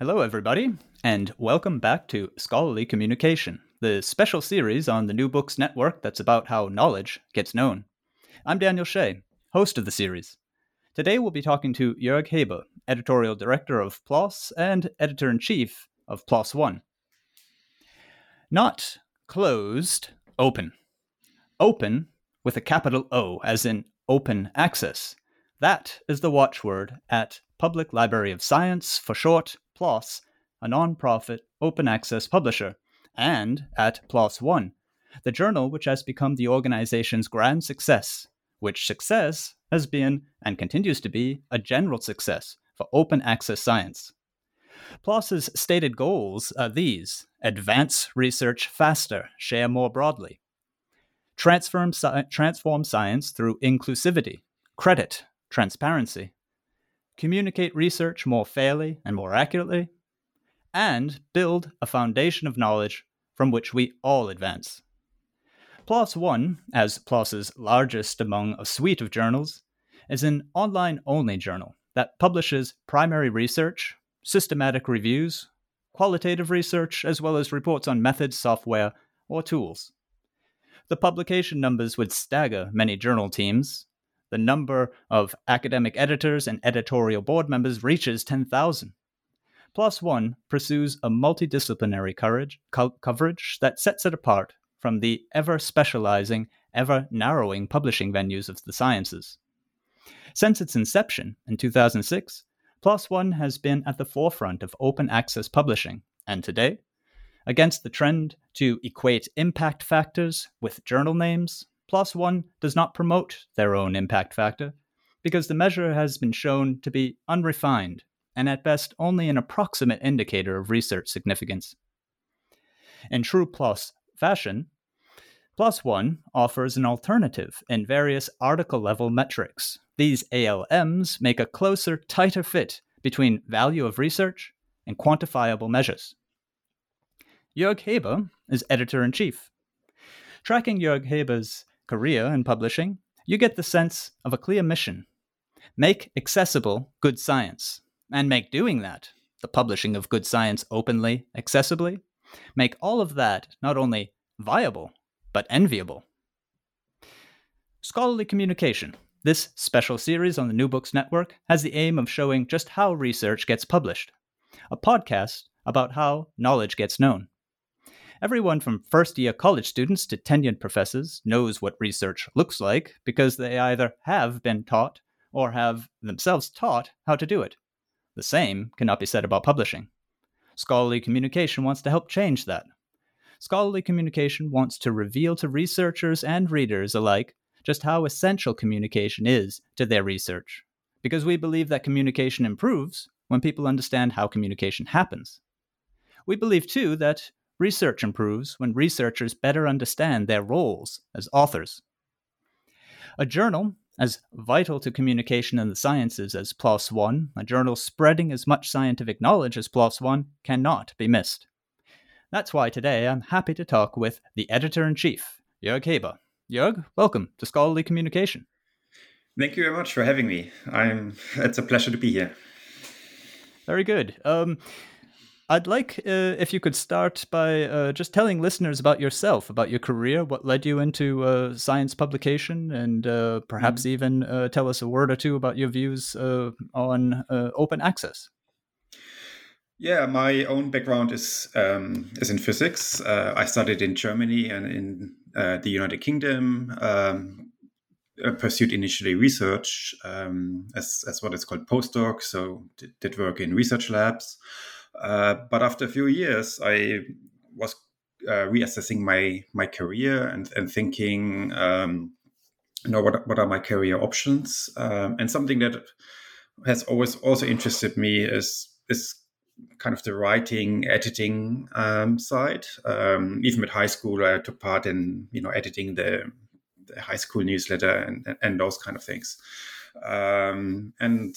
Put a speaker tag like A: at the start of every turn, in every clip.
A: Hello, everybody, and welcome back to Scholarly Communication, the special series on the New Books Network that's about how knowledge gets known. I'm Daniel Shea, host of the series. Today we'll be talking to Jörg Heber, editorial director of PLOS and editor in chief of PLOS One. Not closed, open. Open with a capital O, as in open access. That is the watchword at Public Library of Science, for short, PLOS, a non-profit open access publisher, and at PLOS One, the journal which has become the organization's grand success, which success has been and continues to be a general success for open access science. PLOS's stated goals are these advance research faster, share more broadly, transform, transform science through inclusivity, credit, transparency, communicate research more fairly and more accurately, and build a foundation of knowledge from which we all advance. PLOS One, as PLOS's largest among a suite of journals, is an online only journal that publishes primary research, systematic reviews, qualitative research, as well as reports on methods, software, or tools. The publication numbers would stagger many journal teams, the number of academic editors and editorial board members reaches 10,000. One pursues a multidisciplinary coverage, co- coverage that sets it apart from the ever specializing, ever narrowing publishing venues of the sciences. Since its inception in 2006, One has been at the forefront of open access publishing, and today, against the trend to equate impact factors with journal names, PLOS One does not promote their own impact factor because the measure has been shown to be unrefined and at best only an approximate indicator of research significance. In true PLOS fashion, One offers an alternative in various article level metrics. These ALMs make a closer, tighter fit between value of research and quantifiable measures. Jörg Heber is editor in chief. Tracking Jörg Heber's career in publishing, you get the sense of a clear mission make accessible good science, and make doing that, the publishing of good science openly, accessibly, make all of that not only viable, but enviable. Scholarly Communication, this special series on the New Books Network, has the aim of showing just how research gets published, a podcast about how knowledge gets known. Everyone from first year college students to tenured professors knows what research looks like because they either have been taught or have themselves taught how to do it. The same cannot be said about publishing. Scholarly communication wants to help change that. Scholarly communication wants to reveal to researchers and readers alike just how essential communication is to their research, because we believe that communication improves when people understand how communication happens. We believe, too, that Research improves when researchers better understand their roles as authors. A journal, as vital to communication in the sciences as PLOS One, a journal spreading as much scientific knowledge as PLOS One, cannot be missed. That's why today I'm happy to talk with the editor in chief, Jörg Heber. Jörg, welcome to Scholarly Communication.
B: Thank you very much for having me. I'm. It's a pleasure to be here.
A: Very good. Um, I'd like uh, if you could start by uh, just telling listeners about yourself, about your career, what led you into uh, science publication, and uh, perhaps mm-hmm. even uh, tell us a word or two about your views uh, on open access.
B: Yeah, my own background is um, is in physics. I studied in Germany and in the United Kingdom. Um, pursued initially research um, as, as what is called postdoc, so did, did work in research labs. Uh, but after a few years, I was uh, reassessing my my career and and thinking, um, you know, what what are my career options? Um, and something that has always also interested me is is kind of the writing, editing um, side. Um, even at high school, I took part in you know editing the, the high school newsletter and and those kind of things. Um, and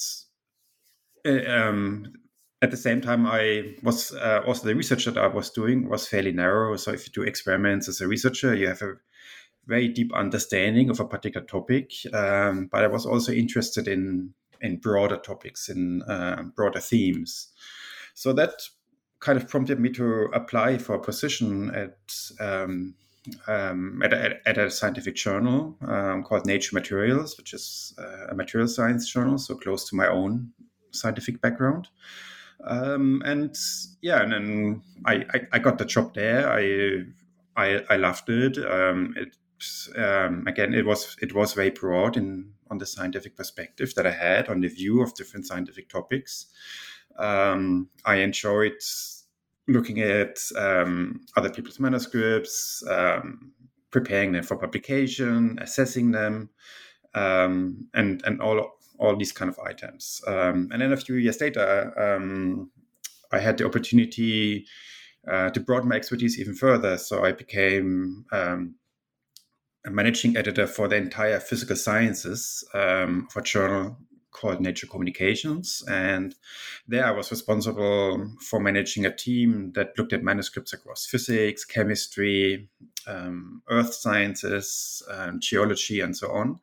B: uh, um, at the same time, I was uh, also the research that I was doing was fairly narrow. So if you do experiments as a researcher, you have a very deep understanding of a particular topic. Um, but I was also interested in in broader topics, in uh, broader themes. So that kind of prompted me to apply for a position at um, um, at, a, at, a, scientific journal um, called Nature Materials, which is uh, a material science journal, so close to my own scientific background. Um, and yeah, and then I, I, I, got the job there. I I, I loved it. Um, it um, again, it was it was very broad in on the scientific perspective that I had on the view of different scientific topics. Um, I enjoyed looking at um, other people's manuscripts, um, preparing them for publication, assessing them, um, and and all all these kind of items. Um, and then a few years later, um, I had the opportunity uh, to broaden my expertise even further. So I became um, a managing editor for the entire physical sciences um, a journal called Nature Communications. And there I was responsible for managing a team that looked at manuscripts across physics, chemistry, um, earth sciences, um, geology, and so on.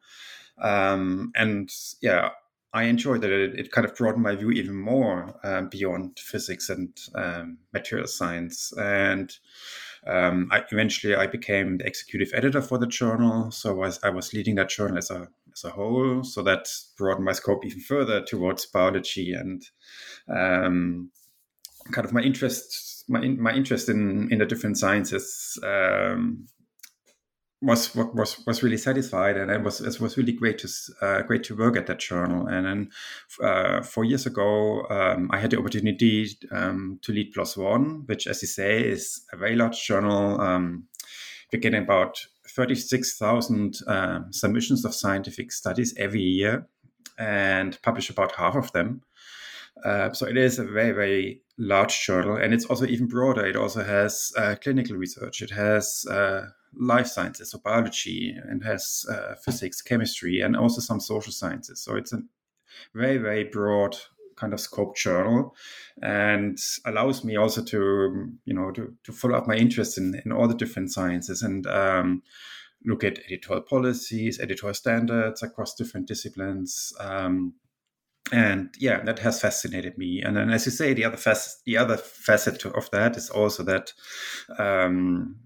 B: Um, and yeah, I enjoyed that it, it, kind of broadened my view even more um, beyond physics and um, material science. And um, I, eventually, I became the executive editor for the journal. So I was, I was leading that journal as a as a whole. So that broadened my scope even further towards biology and um, kind of my interest my my interest in in the different sciences um, was was was really satisfied, and it was it was really great to uh, great to work at that journal. And then uh, four years ago, um, I had the opportunity um, to lead ONE, which, as you say, is a very large journal. Um, we're getting about thirty six thousand um, submissions of scientific studies every year, and publish about half of them. Uh, so it is a very very large journal, and it's also even broader. It also has uh, clinical research. It has uh, life sciences or biology and has uh, physics, chemistry, and also some social sciences. So it's a very, very broad kind of scope journal and allows me also to, you know, to, to follow up my interest in, in all the different sciences and um, look at editorial policies, editorial standards across different disciplines. Um, and yeah, that has fascinated me. And then, as you say, the other facet, the other facet of that is also that um,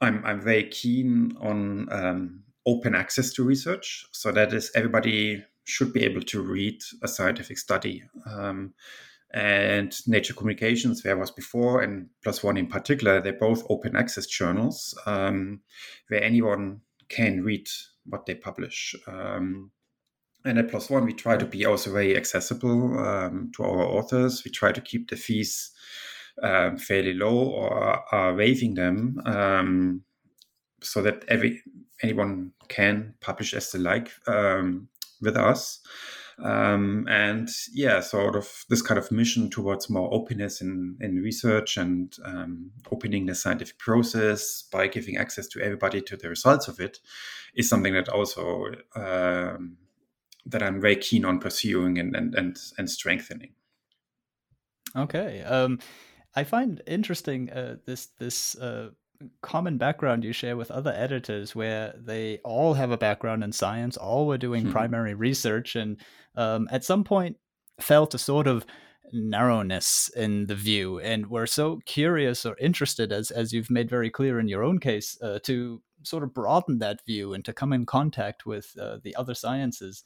B: I'm I'm very keen on um, open access to research. So that is everybody should be able to read a scientific study. Um, and Nature Communications, where I was before, and ONE in particular, they're both open access journals um, where anyone can read what they publish. Um, and at ONE, we try to be also very accessible um, to our authors. We try to keep the fees um, fairly low or are waiving them um, so that every anyone can publish as they like um, with us. Um, and yeah, sort of this kind of mission towards more openness in, in research and um, opening the scientific process by giving access to everybody to the results of it is something that also um, that I'm very keen on pursuing and and and, and strengthening.
A: Okay. Um, I find interesting uh, this this uh, common background you share with other editors, where they all have a background in science, all were doing hmm. primary research, and um, at some point felt a sort of narrowness in the view, and were so curious or interested, as as you've made very clear in your own case, uh, to sort of broaden that view and to come in contact with uh, the other sciences.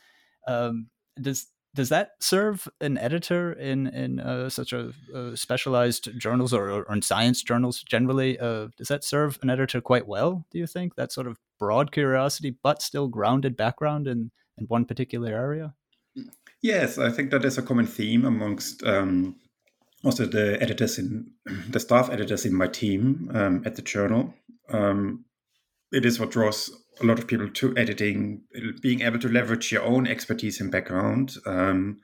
A: Um, does does that serve an editor in in uh, such a uh, specialized journals or, or, in science journals generally? Uh, does that serve an editor quite well? Do you think that sort of broad curiosity but still grounded background in in one particular area?
B: Yes, I think that is a common theme amongst um, also the editors in the staff editors in my team um, at the journal. Um, it is what draws a lot of people to editing, being able to leverage your own expertise and background, um,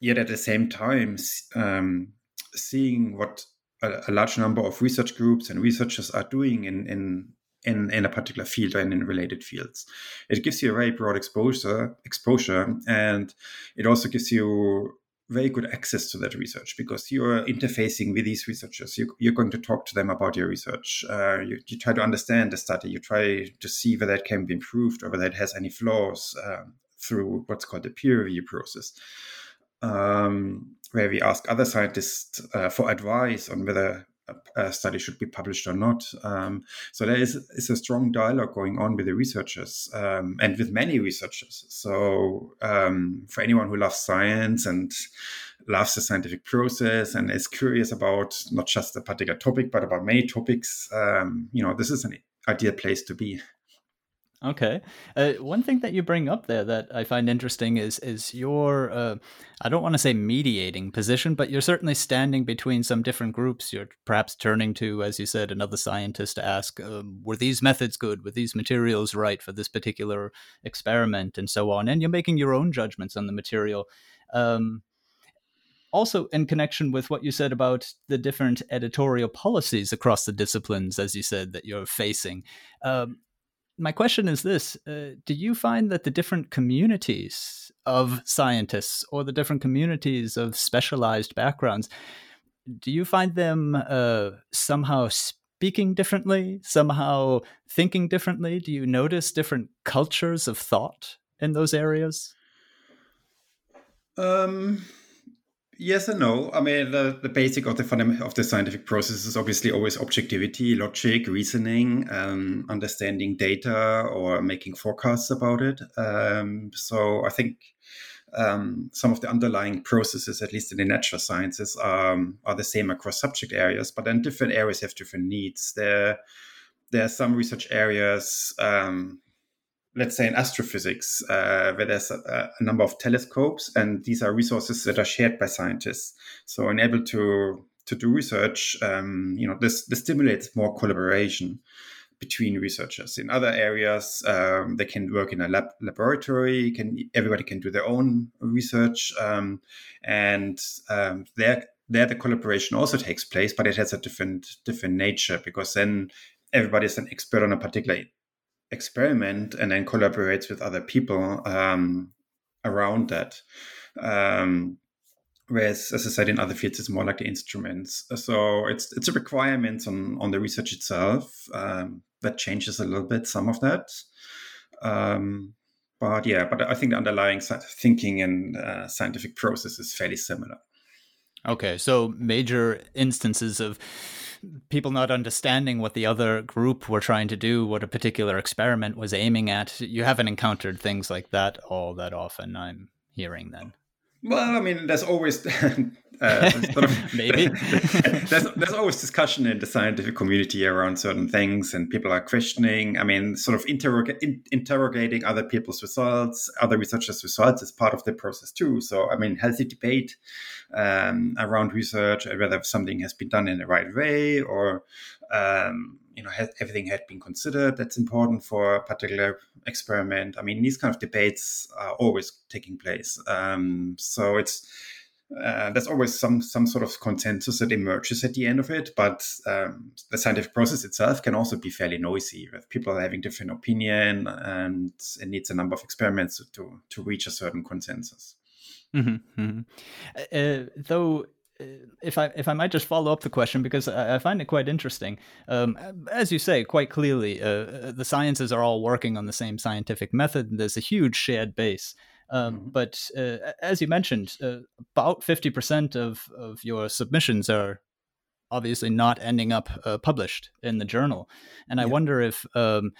B: yet at the same time, um, seeing what a, a, large number of research groups and researchers are doing in, in in, in a particular field and in related fields. It gives you a very broad exposure exposure and it also gives you very good access to that research because you're interfacing with these researchers. You, are going to talk to them about your research. Uh, you, you, try to understand the study. You try to see whether it can be improved or whether it has any flaws um, through what's called the peer review process, um, where we ask other scientists uh, for advice on whether a study should be published or not. Um, so there is, is a strong dialogue going on with the researchers um, and with many researchers. So um, for anyone who loves science and loves the scientific process and is curious about not just a particular topic but about many topics, um, you know, this is an ideal place to be.
A: Okay. Uh, one thing that you bring up there that I find interesting is is your uh, I don't want to say mediating position, but you're certainly standing between some different groups. You're perhaps turning to, as you said, another scientist to ask, um, were these methods good? Were these materials right for this particular experiment, and so on? And you're making your own judgments on the material. Um, also in connection with what you said about the different editorial policies across the disciplines, as you said, that you're facing. Um, my question is this uh, Do you find that the different communities of scientists or the different communities of specialized backgrounds, do you find them uh, somehow speaking differently, somehow thinking differently? Do you notice different cultures of thought in those areas?
B: Um, Yes and no. I mean, the, the basic of the fundament of the scientific process is obviously always objectivity, logic, reasoning, um, understanding data, or making forecasts about it. Um, so I think um, some of the underlying processes, at least in the natural sciences, um, are the same across subject areas. But then different areas have different needs. There, there are some research areas um, let's say in astrophysics, uh, where there's a, a, number of telescopes, and these are resources that are shared by scientists. So, enabled to to do research, um, you know, this this stimulates more collaboration between researchers. In other areas, um, they can work in a lab laboratory. Can everybody can do their own research, um, and um, there there the collaboration also takes place, but it has a different different nature because then everybody is an expert on a particular experiment and then collaborates with other people um, around that. Um, whereas, as I said, in other fields, it's more like the instruments. So it's it's a requirement on on the research itself um, that changes a little bit some of that. Um, but yeah, but I think the underlying thinking and uh, scientific process is fairly similar.
A: Okay, so major instances of people not understanding what the other group were trying to do, what a particular experiment was aiming at. You haven't encountered things like that all that often, I'm hearing then.
B: Well, I mean, there's always uh, sort of, maybe there's there's always discussion in the scientific community around certain things, and people are questioning. I mean, sort of interrog- in, interrogating other people's results, other researchers' results is part of the process too. So, I mean, healthy debate um, around research, whether something has been done in the right way or um, you know everything had been considered. That's important for a particular experiment. I mean these kind of debates are always taking place. Um, so it's uh, there's always some some sort of consensus that emerges at the end of it but um, the scientific process itself can also be fairly noisy with people having different opinion and it needs a number of experiments to to reach a certain consensus.
A: Mm-hmm, mm-hmm. Uh, though if I if I might just follow up the question because I, I find it quite interesting. Um, as you say, quite clearly, uh, uh, the sciences are all working on the same scientific method. And there's a huge shared base. Um, mm-hmm. But uh, as you mentioned, uh, about fifty percent of of your submissions are obviously not ending up uh, published in the journal, and I wonder if. Um,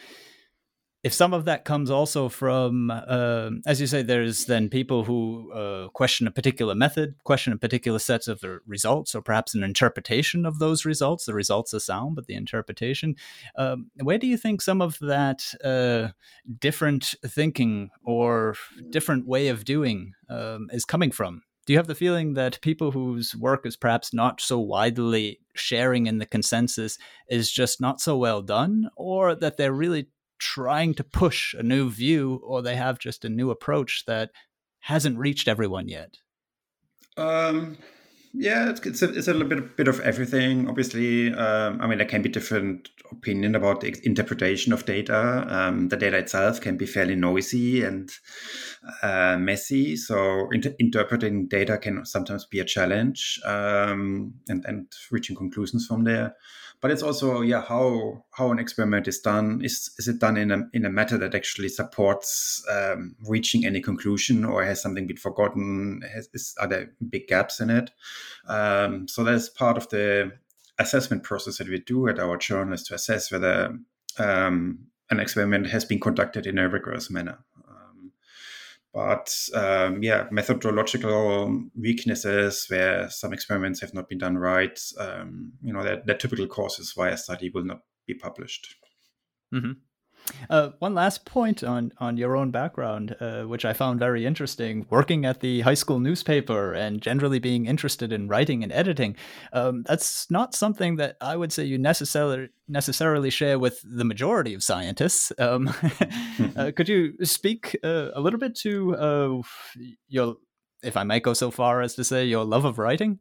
A: if some of that comes also from, uh, as you say, there's then people who uh, question a particular method, question a particular set of the results, or perhaps an interpretation of those results. The results are sound, but the interpretation. Um, where do you think some of that uh, different thinking or different way of doing um, is coming from do you have the feeling that people whose work is perhaps not so widely sharing in the consensus is just not so well done, or that they're really trying to push a new view, or they have just a new approach that hasn't reached everyone yet?
B: Um, yeah, it's it's a, it's a little bit bit of everything. Obviously, um, I mean there can be different opinion about the interpretation of data. Um, the data itself can be fairly noisy and uh, messy, so inter- interpreting data can sometimes be a challenge, um, and and reaching conclusions from there but it's also yeah how how an experiment is done. Is is it done in a in a matter that actually supports um, reaching any conclusion or has something been forgotten? Has is, are there big gaps in it? Um, so that's part of the assessment process that we do at our journal is to assess whether um, an experiment has been conducted in a rigorous manner but um, yeah, methodological weaknesses where some experiments have not been done right, um, you know, that, that typical causes why a study will not be published.
A: Mm-hmm. Uh, one last point on on your own background, uh, which I found very interesting. Working at the high school newspaper and generally being interested in writing and editing, um, that's not something that I would say you necessarily necessarily share with the majority of scientists. Um, uh, could you speak uh, a little bit to uh, your, if I might go so far as to say, your love of writing?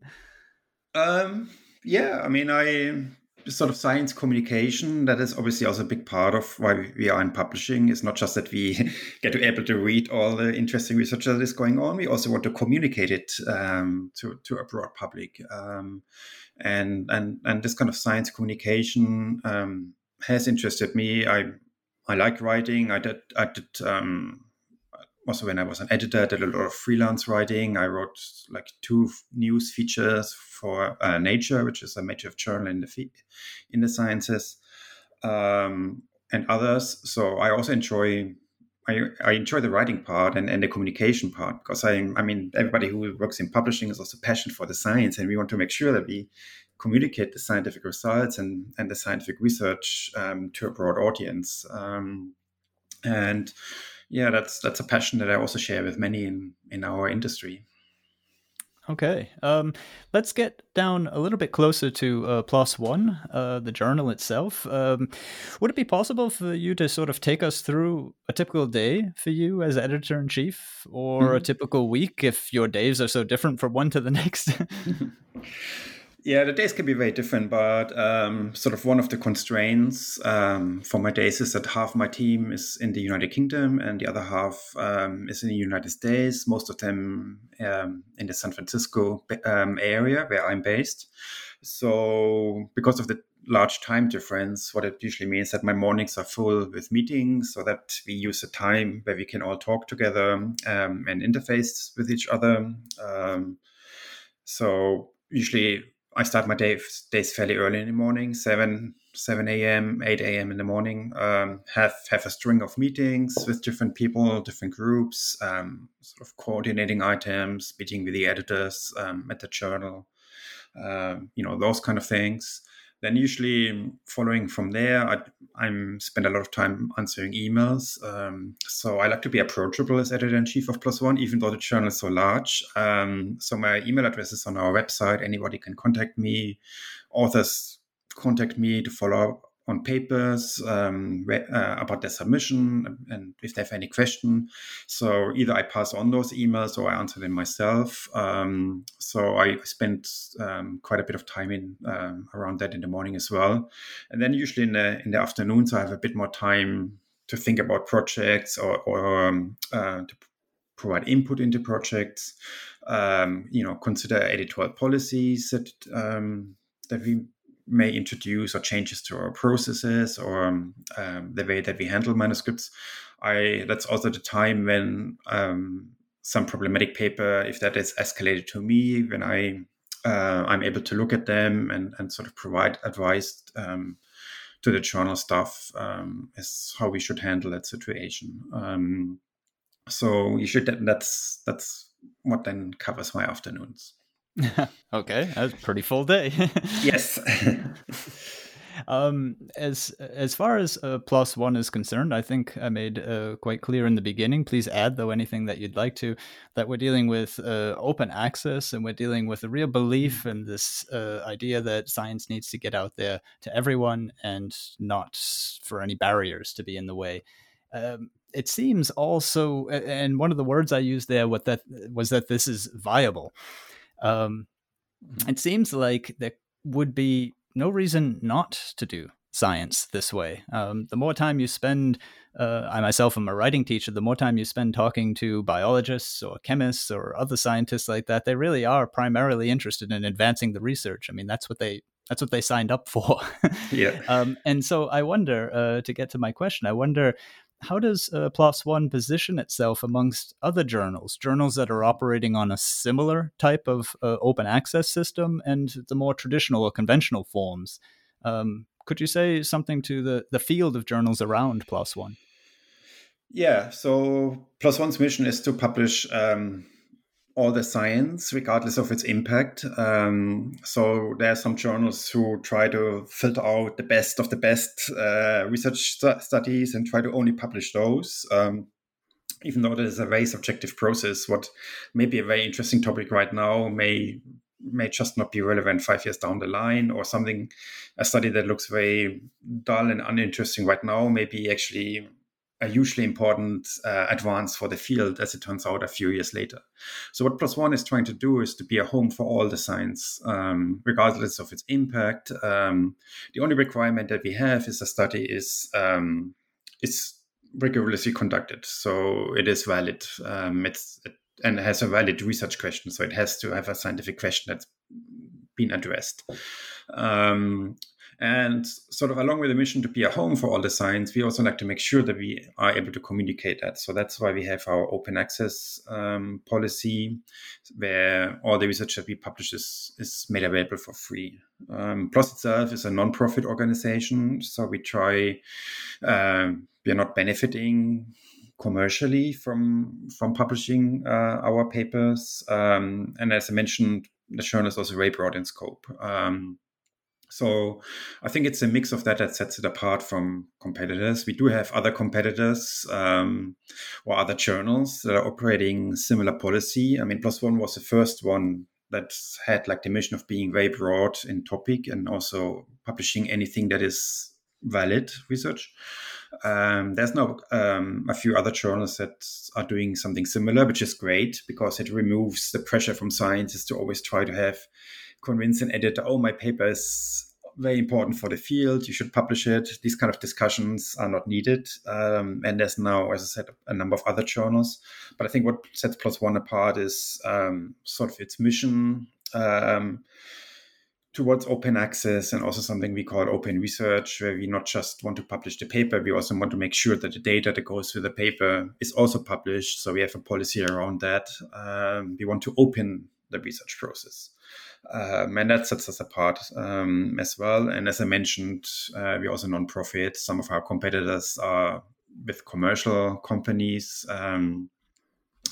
B: Um, yeah, I mean, I sort of science communication that is obviously also a big part of why we are in publishing. It's not just that we get to able to read all the interesting research that is going on we also want to communicate it um, to, to a broad public. Um, and and and this kind of science communication um, has interested me. I i like writing. I did i did um, also when I was an editor, I did a lot of freelance writing. I wrote like two news features for uh, Nature, which is a major journal in the in the sciences, um, and others. So I also enjoy. I, I enjoy the writing part and, and the communication part because I, I mean everybody who works in publishing is also passionate for the science and we want to make sure that we communicate the scientific results and, and the scientific research um, to a broad audience. Um, and yeah, that's that's a passion that I also share with many in in our industry.
A: Okay, um, let's get down a little bit closer to uh, One, uh, the journal itself. Um, would it be possible for you to sort of take us through a typical day for you as editor in chief, or mm-hmm. a typical week if your days are so different from one to the next?
B: Yeah, the days can be very different, but um, sort of one of the constraints um, for my days is that half my team is in the United Kingdom and the other half um, is in the United States, most of them um, in the San Francisco um, area where I'm based. So, because of the large time difference, what it usually means is that my mornings are full with meetings so that we use a time where we can all talk together um, and interface with each other. so, usually I start my day, days fairly early in the morning, seven seven a.m., eight a.m. in the morning. Um, have have a string of meetings with different people, different groups, um, sort of coordinating items, meeting with the editors um, at the journal, um, you know those kind of things. Then usually following from there, I I'm spend a lot of time answering emails. Um, so I like to be approachable as editor in chief of One, even though the journal is so large. Um, so my email address is on our website. Anybody can contact me. Authors contact me to follow up on papers um, uh, about their submission and if they have any question. So either I pass on those emails or I answer them myself. Um, so I spend um, quite a bit of time in um, around that in the morning as well, and then usually in the in the afternoons I have a bit more time to think about projects or, or um, uh, to provide input into projects. Um, you know, consider editorial policies that that we may introduce or changes to our processes or um, um, the way that we handle manuscripts. I that's also the time when um, some problematic paper, if that is escalated to me, when I uh, I'm able to look at them and, and sort of provide advice um, to the journal staff um, as how we should handle that situation. Um, so you should that's that's what then covers my afternoons.
A: okay, that's a pretty full day.
B: yes.
A: um, as as far as uh, One is concerned, I think I made uh, quite clear in the beginning. Please add though anything that you'd like to. That we're dealing with uh, open access, and we're dealing with a real belief in this uh, idea that science needs to get out there to everyone, and not for any barriers to be in the way. Um, it seems also, and one of the words I used there was that was that this is viable. Um, mm-hmm. it seems like there would be no reason not to do science this way. Um, the more time you spend, uh, I myself am a writing teacher, the more time you spend talking to biologists or chemists or other scientists like that, they really are primarily interested in advancing the research. I mean, that's what they that's what they signed up for.
B: yeah.
A: Um, and so I wonder, uh, to get to my question, I wonder how does uh, PLOS One position itself amongst other journals, journals that are operating on a similar type of uh, open access system and the more traditional or conventional forms? Um, could you say something to the, the field of journals around PLOS One?
B: Yeah, so PLOS One's mission is to publish um, all the science, regardless of its impact. Um, so there are some journals who try to filter out the best of the best uh, research st- studies and try to only publish those. Um, even though this is a very subjective process, what may be a very interesting topic right now may may just not be relevant five years down the line, or something a study that looks very dull and uninteresting right now may be actually a hugely important uh, advance for the field, as it turns out a few years later. So, what One is trying to do is to be a home for all the science, um, regardless of its impact. Um, the only requirement that we have is a study is um, is rigorously conducted, so it is valid. Um, it's it, and has a valid research question, so it has to have a scientific question that's been addressed. Um, and sort of along with the mission to be a home for all the science, we also like to make sure that we are able to communicate that. So that's why we have our open access um, policy, where all the research that we publish is, is made available for free. Um, PLOS itself is a non-profit organization, so we try. Um, we are not benefiting commercially from from publishing uh, our papers, um, and as I mentioned, the journal is also very broad in scope. Um, so I think it's a mix of that that sets it apart from competitors. We do have other competitors um, or other journals that are operating similar policy. I mean, One was the first one that had like the mission of being very broad in topic and also publishing anything that is valid research. Um, there's now um, a few other journals that are doing something similar, which is great because it removes the pressure from scientists to always try to have convince an editor, oh, my paper is very important for the field. You should publish it. These kind of discussions are not needed. Um, and there's now, as I said, a number of other journals. But I think what sets One apart is um, sort of its mission um, towards open access and also something we call open research, where we not just want to publish the paper, we also want to make sure that the data that goes with the paper is also published. So we have a policy around that. Um, we want to open the research process and that sets us apart um, as well. And as I mentioned, uh, we're also non-profit. Some of our competitors are with commercial companies, um,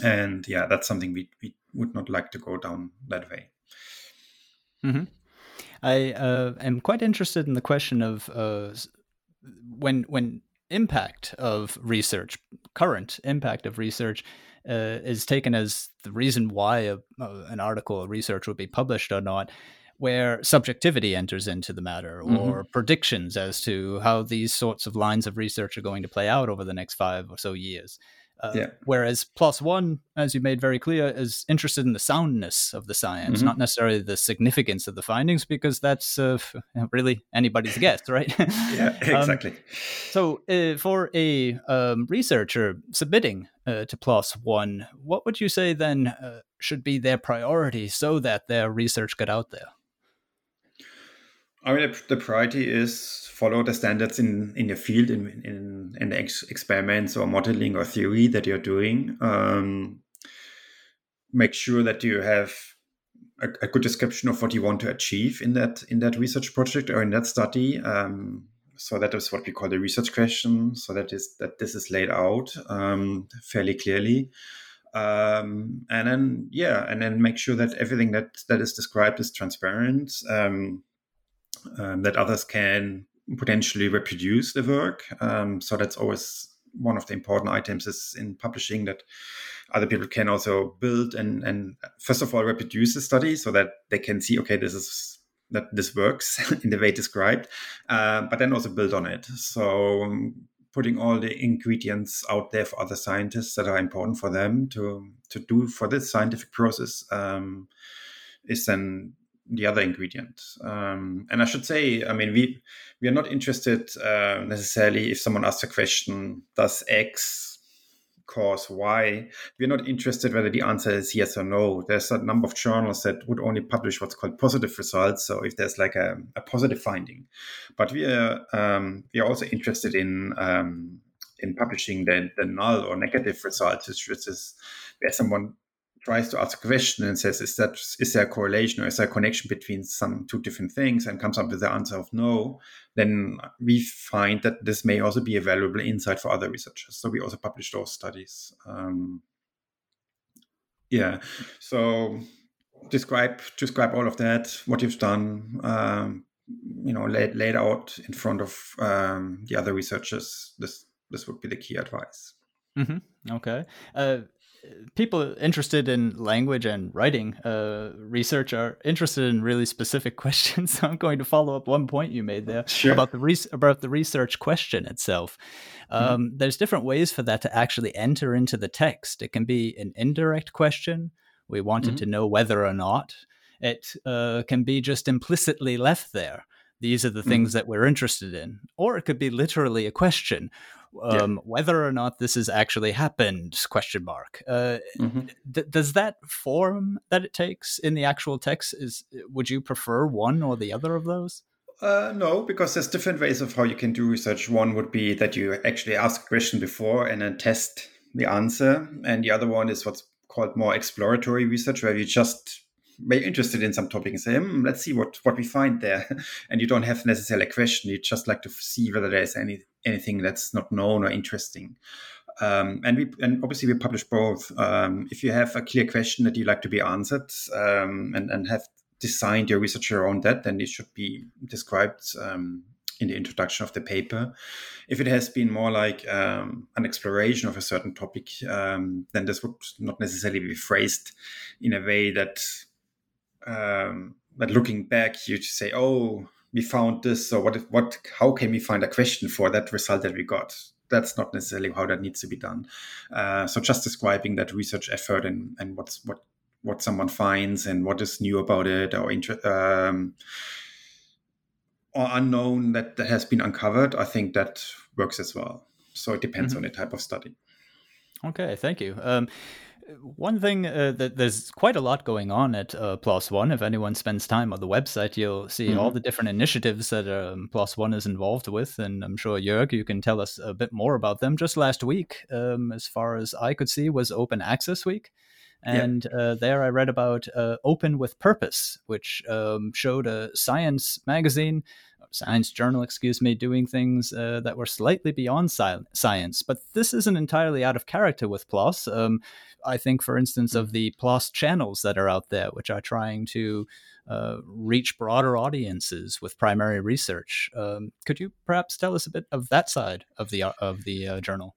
B: and yeah, that's something we, we would not like to go down that way.
A: Mm-hmm. I uh, am quite interested in the question of uh, when when impact of research, current impact of research uh, is taken as the reason why a, an article of research would be published or not, where subjectivity enters into the matter or mm-hmm. predictions as to how these sorts of lines of research are going to play out over the next five or so years. Uh, yeah. Whereas One, as you made very clear, is interested in the soundness of the science, mm-hmm. not necessarily the significance of the findings, because that's uh, really anybody's guess, right?
B: yeah, um, exactly.
A: Um, so, uh, for a um, researcher submitting uh, to One, what would you say then uh, should be their priority so that their research get out there?
B: I mean, the priority is follow the standards in in your field in in, in ex- experiments or modeling or theory that you're doing. Um, make sure that you have a, a, good description of what you want to achieve in that in that research project or in that study. Um, so that is what we call the research question. So that is that this is laid out um, fairly clearly. Um, and then yeah, and then make sure that everything that that is described is transparent. Um, um, that others can potentially reproduce the work. Um, so that's always one of the important items is in publishing that other people can also build and and first of all reproduce the study so that they can see okay this is that this works in the way described uh, but then also build on it so um, putting all the ingredients out there for other scientists that are important for them to to do for this scientific process um, is then the other ingredient. Um, and I should say, I mean, we we are not interested uh, necessarily if someone asks a question, does X cause Y? We're not interested whether the answer is yes or no. There's a number of journals that would only publish what's called positive results. So if there's like a, a positive finding, but we are um, we are also interested in um, in publishing the, the null or negative results, which is where someone tries to ask a question and says, is that is there a correlation or is there a connection between some two different things and comes up with the answer of no, then we find that this may also be a valuable insight for other researchers. So we also publish those studies. Um, yeah. So describe describe all of that, what you've done, um, you know, laid, laid out in front of um, the other researchers. This this would be the key advice.
A: Mm-hmm. Okay. Uh, people interested in language and writing uh, research are interested in really specific questions. So I'm going to follow up one point you made there
B: sure.
A: about the re- about the research question itself. Mm-hmm. Um, mm-hmm. There's different ways for that to actually enter into the text. It can be an indirect question. We wanted mm-hmm. to know whether or not. It uh, can be just implicitly left there these are the things mm. that we're interested in or it could be literally a question um, yeah. whether or not this has actually happened question mark uh, mm-hmm. does that form that it takes in the actual text is would you prefer one or the other of those
B: uh, no, because there's different ways of how you can do research. One would be that you actually ask a question before and then test the answer, and the other one is what's called more exploratory research, where you just very interested in some topic and say, hmm, let's see what, what we find there. and you don't have necessarily a question. You just like to see whether there's any anything that's not known or interesting. Um, and we and obviously we publish both. Um, if you have a clear question that you like to be answered um, and and have designed your research around that, then it should be described um, in the introduction of the paper. If it has been more like um, an exploration of a certain topic, um, then this would not necessarily be phrased in a way that um, but looking back, you say, "Oh, we found this." So what? If, what? How can we find a question for that result that we got? That's not necessarily how that needs to be done. Uh, so just describing that research effort and and what's what what someone finds and what is new about it or inter- um, or unknown that, that has been uncovered. I think that works as well. So it depends mm-hmm. on the type of study.
A: Okay, thank you. Um, one thing uh, that there's quite a lot going on at uh, One. If anyone spends time on the website, you'll see mm-hmm. all the different initiatives that um, One is involved with, and I'm sure Jörg, you can tell us a bit more about them. Just last week, um, as far as I could see, was Open Access Week. And yeah. uh, there I read about uh, Open with Purpose, which um, showed a science magazine science journal, excuse me, doing things uh, that were slightly beyond sci- science. But this isn't entirely out of character with PLOS. Um, I think, for instance, of the PLOS channels that are out there, which are trying to uh, reach broader audiences with primary research. Um, could you perhaps tell us a bit of that side of the uh, of the uh, journal?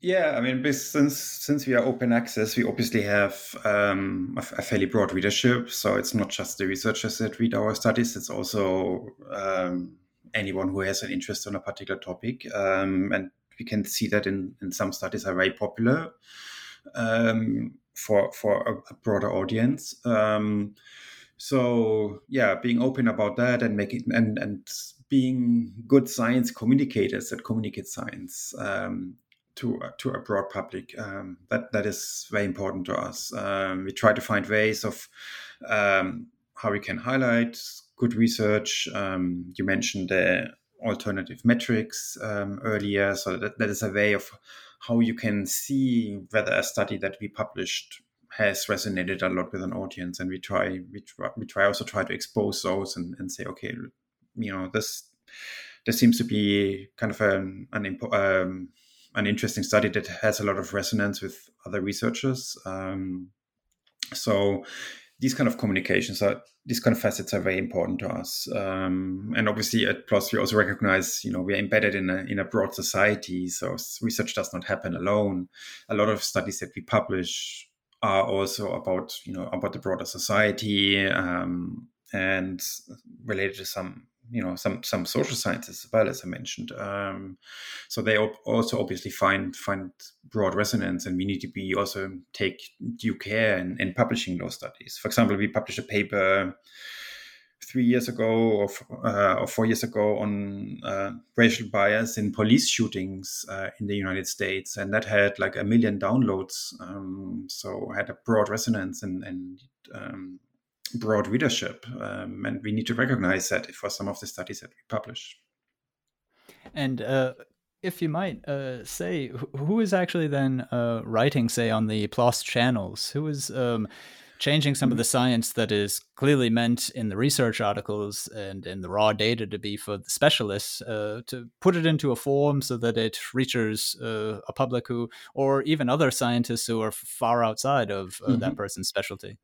B: Yeah, I mean, since since we are open access, we obviously have um, a, a, fairly broad readership. So it's not just the researchers that read our studies; it's also um, anyone who has an interest on a particular topic. Um, and we can see that in, in some studies are very popular um, for for a, broader audience. Um, so yeah, being open about that and making and and being good science communicators that communicate science um, to to a broad public. Um, that that is very important to us. Um, we try to find ways of um, how we can highlight good research. Um, you mentioned the alternative metrics um, earlier, so that, that is a way of how you can see whether a study that we published has resonated a lot with an audience and we try we try, we try also try to expose those and, and say okay you know this this seems to be kind of an an, um, an interesting study that has a lot of resonance with other researchers. Um, so these kind of communications are these kind of facets are very important to us. Um, and obviously at PLOS we also recognize, you know, we're embedded in a in a broad society, so research does not happen alone. A lot of studies that we publish are also about, you know, about the broader society um, and related to some you know some some social sciences as well as I mentioned. Um, so they also obviously find find broad resonance, and we need to be also take due care in, in publishing those studies. For example, we published a paper three years ago or, uh, or four years ago on uh, racial bias in police shootings uh, in the United States, and that had like a million downloads. Um, so had a broad resonance and and um, broad readership, um, and we need to recognize that for some of the studies that we publish.
A: And uh, if you might uh, say, who is actually then uh, writing, say, on the PLOS channels? Who is um, changing some of the science that is clearly meant in the research articles and in the raw data to be for the specialists uh, to put it into a form so that it reaches uh, a public who, or even other scientists who are far outside of uh, mm-hmm. that person's specialty?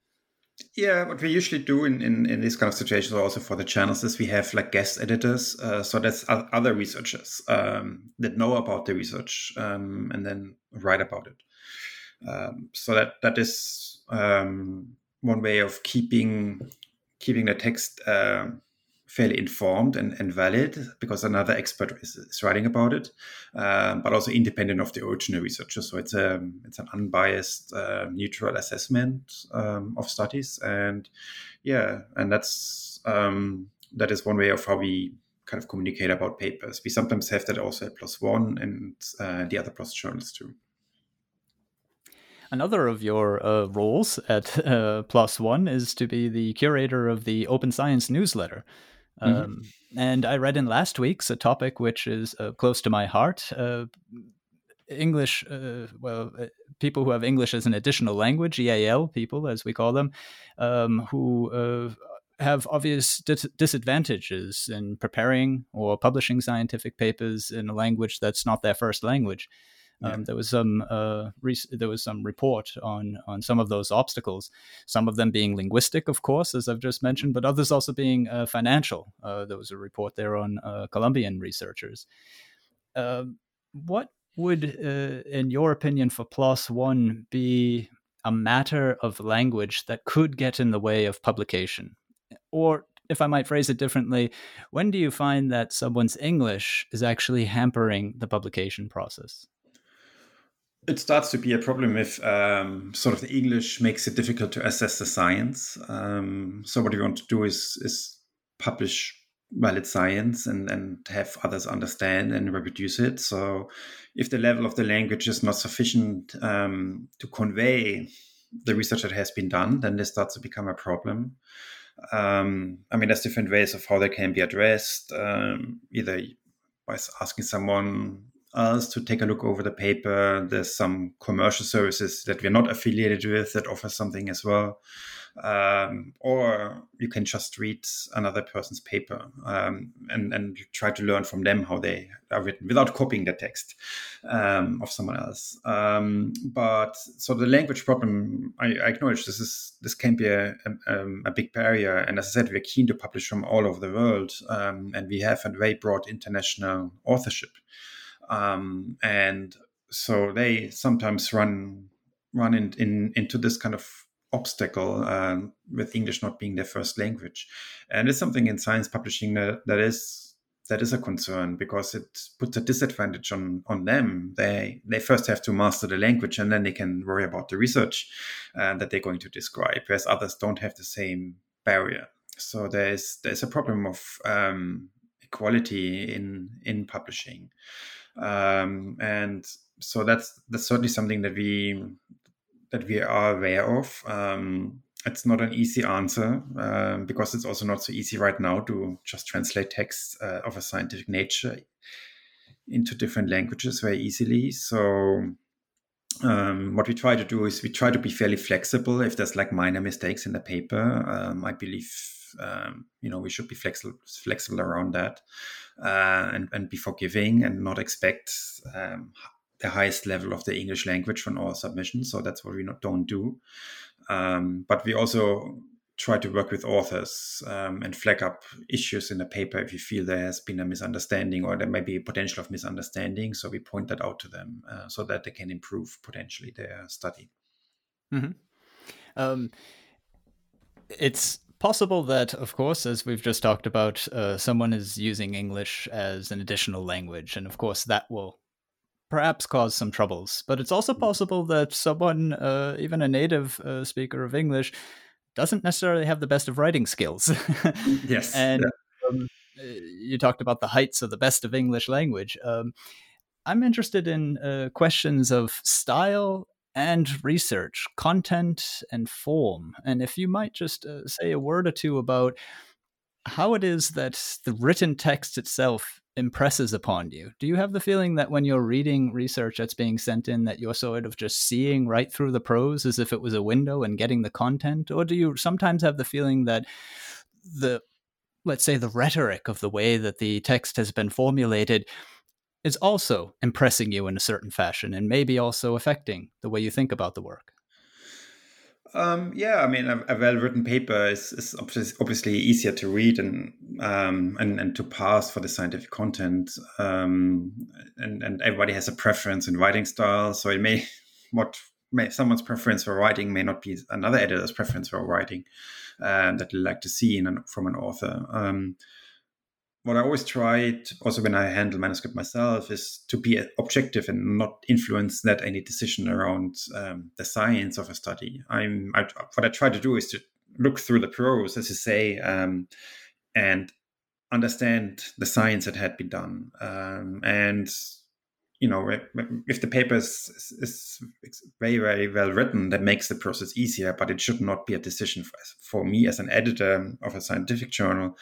B: Yeah, what we usually do in, in, in these kind of situations, also for the channels, is we have like guest editors. Uh, so that's other researchers um, that know about the research um, and then write about it. Um, so that that is um, one way of keeping keeping the text uh, fairly informed and, and valid because another expert is, is writing about it, um, but also independent of the original researcher. So it's a it's an unbiased, uh, neutral assessment um, of studies, and yeah, and that's um, that is one way of how we kind of communicate about papers. We sometimes have that also at One and uh, the other PLOS journals too.
A: Another of your uh, roles at uh, One is to be the curator of the Open Science newsletter. Mm-hmm. Um, and I read in last week's a topic which is uh, close to my heart. Uh, English, uh, well, uh, people who have English as an additional language, EAL people, as we call them, um, who uh, have obvious dis- disadvantages in preparing or publishing scientific papers in a language that's not their first language. Um, there was some uh, re- there was some report on on some of those obstacles. Some of them being linguistic, of course, as I've just mentioned, but others also being uh, financial. Uh, there was a report there on uh, Colombian researchers. Um, what would, uh, in your opinion, for PLOS One be a matter of language that could get in the way of publication, or if I might phrase it differently, when do you find that someone's English is actually hampering the publication process?
B: It starts to be a problem if um, sort of the English makes it difficult to assess the science. Um, so what we want to do is is publish valid science and and have others understand and reproduce it. So if the level of the language is not sufficient um, to convey the research that has been done, then this starts to become a problem. Um, I mean, there's different ways of how they can be addressed. Um, either by asking someone us to take a look over the paper. There's some commercial services that we're not affiliated with that offer something as well. Um, or you can just read another person's paper um, and, and try to learn from them how they are written without copying the text um, of someone else. Um, but so the language problem, I, I, acknowledge this is this can be a, a, um, a, big barrier. And as I said, we're keen to publish from all over the world, um, and we have a very broad international authorship um, and so they sometimes run run in, in, into this kind of obstacle uh, with English not being their first language, and it's something in science publishing that, that is that is a concern because it puts a disadvantage on on them. They they first have to master the language and then they can worry about the research uh, that they're going to describe, whereas others don't have the same barrier. So there's there's a problem of um, equality in in publishing um, and so that's that's certainly something that we that we are aware of. Um, it's not an easy answer um, because it's also not so easy right now to just translate texts uh, of a scientific nature into different languages very easily. So um, what we try to do is we try to be fairly flexible if there's like minor mistakes in the paper. Um, I believe um, you know we should be flexible flexible around that uh, and and be forgiving and not expect um, the highest level of the English language from our submissions. So that's what we not, don't do. Um, but we also try to work with authors um, and flag up issues in the paper if you feel there has been a misunderstanding or there may be a potential of misunderstanding. So we point that out to them uh, so that they can improve potentially their study.
A: Mm-hmm. Um, it's possible that, of course, as we've just talked about, uh, someone is using English as an additional language, and of course that will perhaps cause some troubles. But it's also mm. possible that someone, uh, even a native uh, speaker of English, doesn't necessarily have the best of writing skills.
B: yes.
A: And yeah. um, uh, you talked about the heights of the best of English language. Um, I'm interested in uh, questions of style and research, content and form. And if you might just uh, say a word or two about how it is that the written text itself impresses upon you. Do you have the feeling that when you're reading research that's being sent in that you're sort of just seeing right through the prose as if it was a window and getting the content or do you sometimes have the feeling that the let's say the rhetoric of the way that the text has been formulated is also impressing you in a certain fashion and maybe also affecting the way you think about the work?
B: Um, yeah, I mean, a, a well-written paper is, is, obviously easier to read and, um, and and to pass for the scientific content. Um, and and everybody has a preference in writing style, so it may what may someone's preference for writing may not be another editor's preference for writing um, that they like to see in an, from an author. What I always try, also when I handle manuscript myself, is to be objective and not influence that any decision around um, the science of a study. I'm I, what I try to do is to look through the prose, as you say, um, and understand the science that had been done. Um, and you know, if the paper is, is, very very well written, that makes the process easier. But it should not be a decision for, for me as an editor of a scientific journal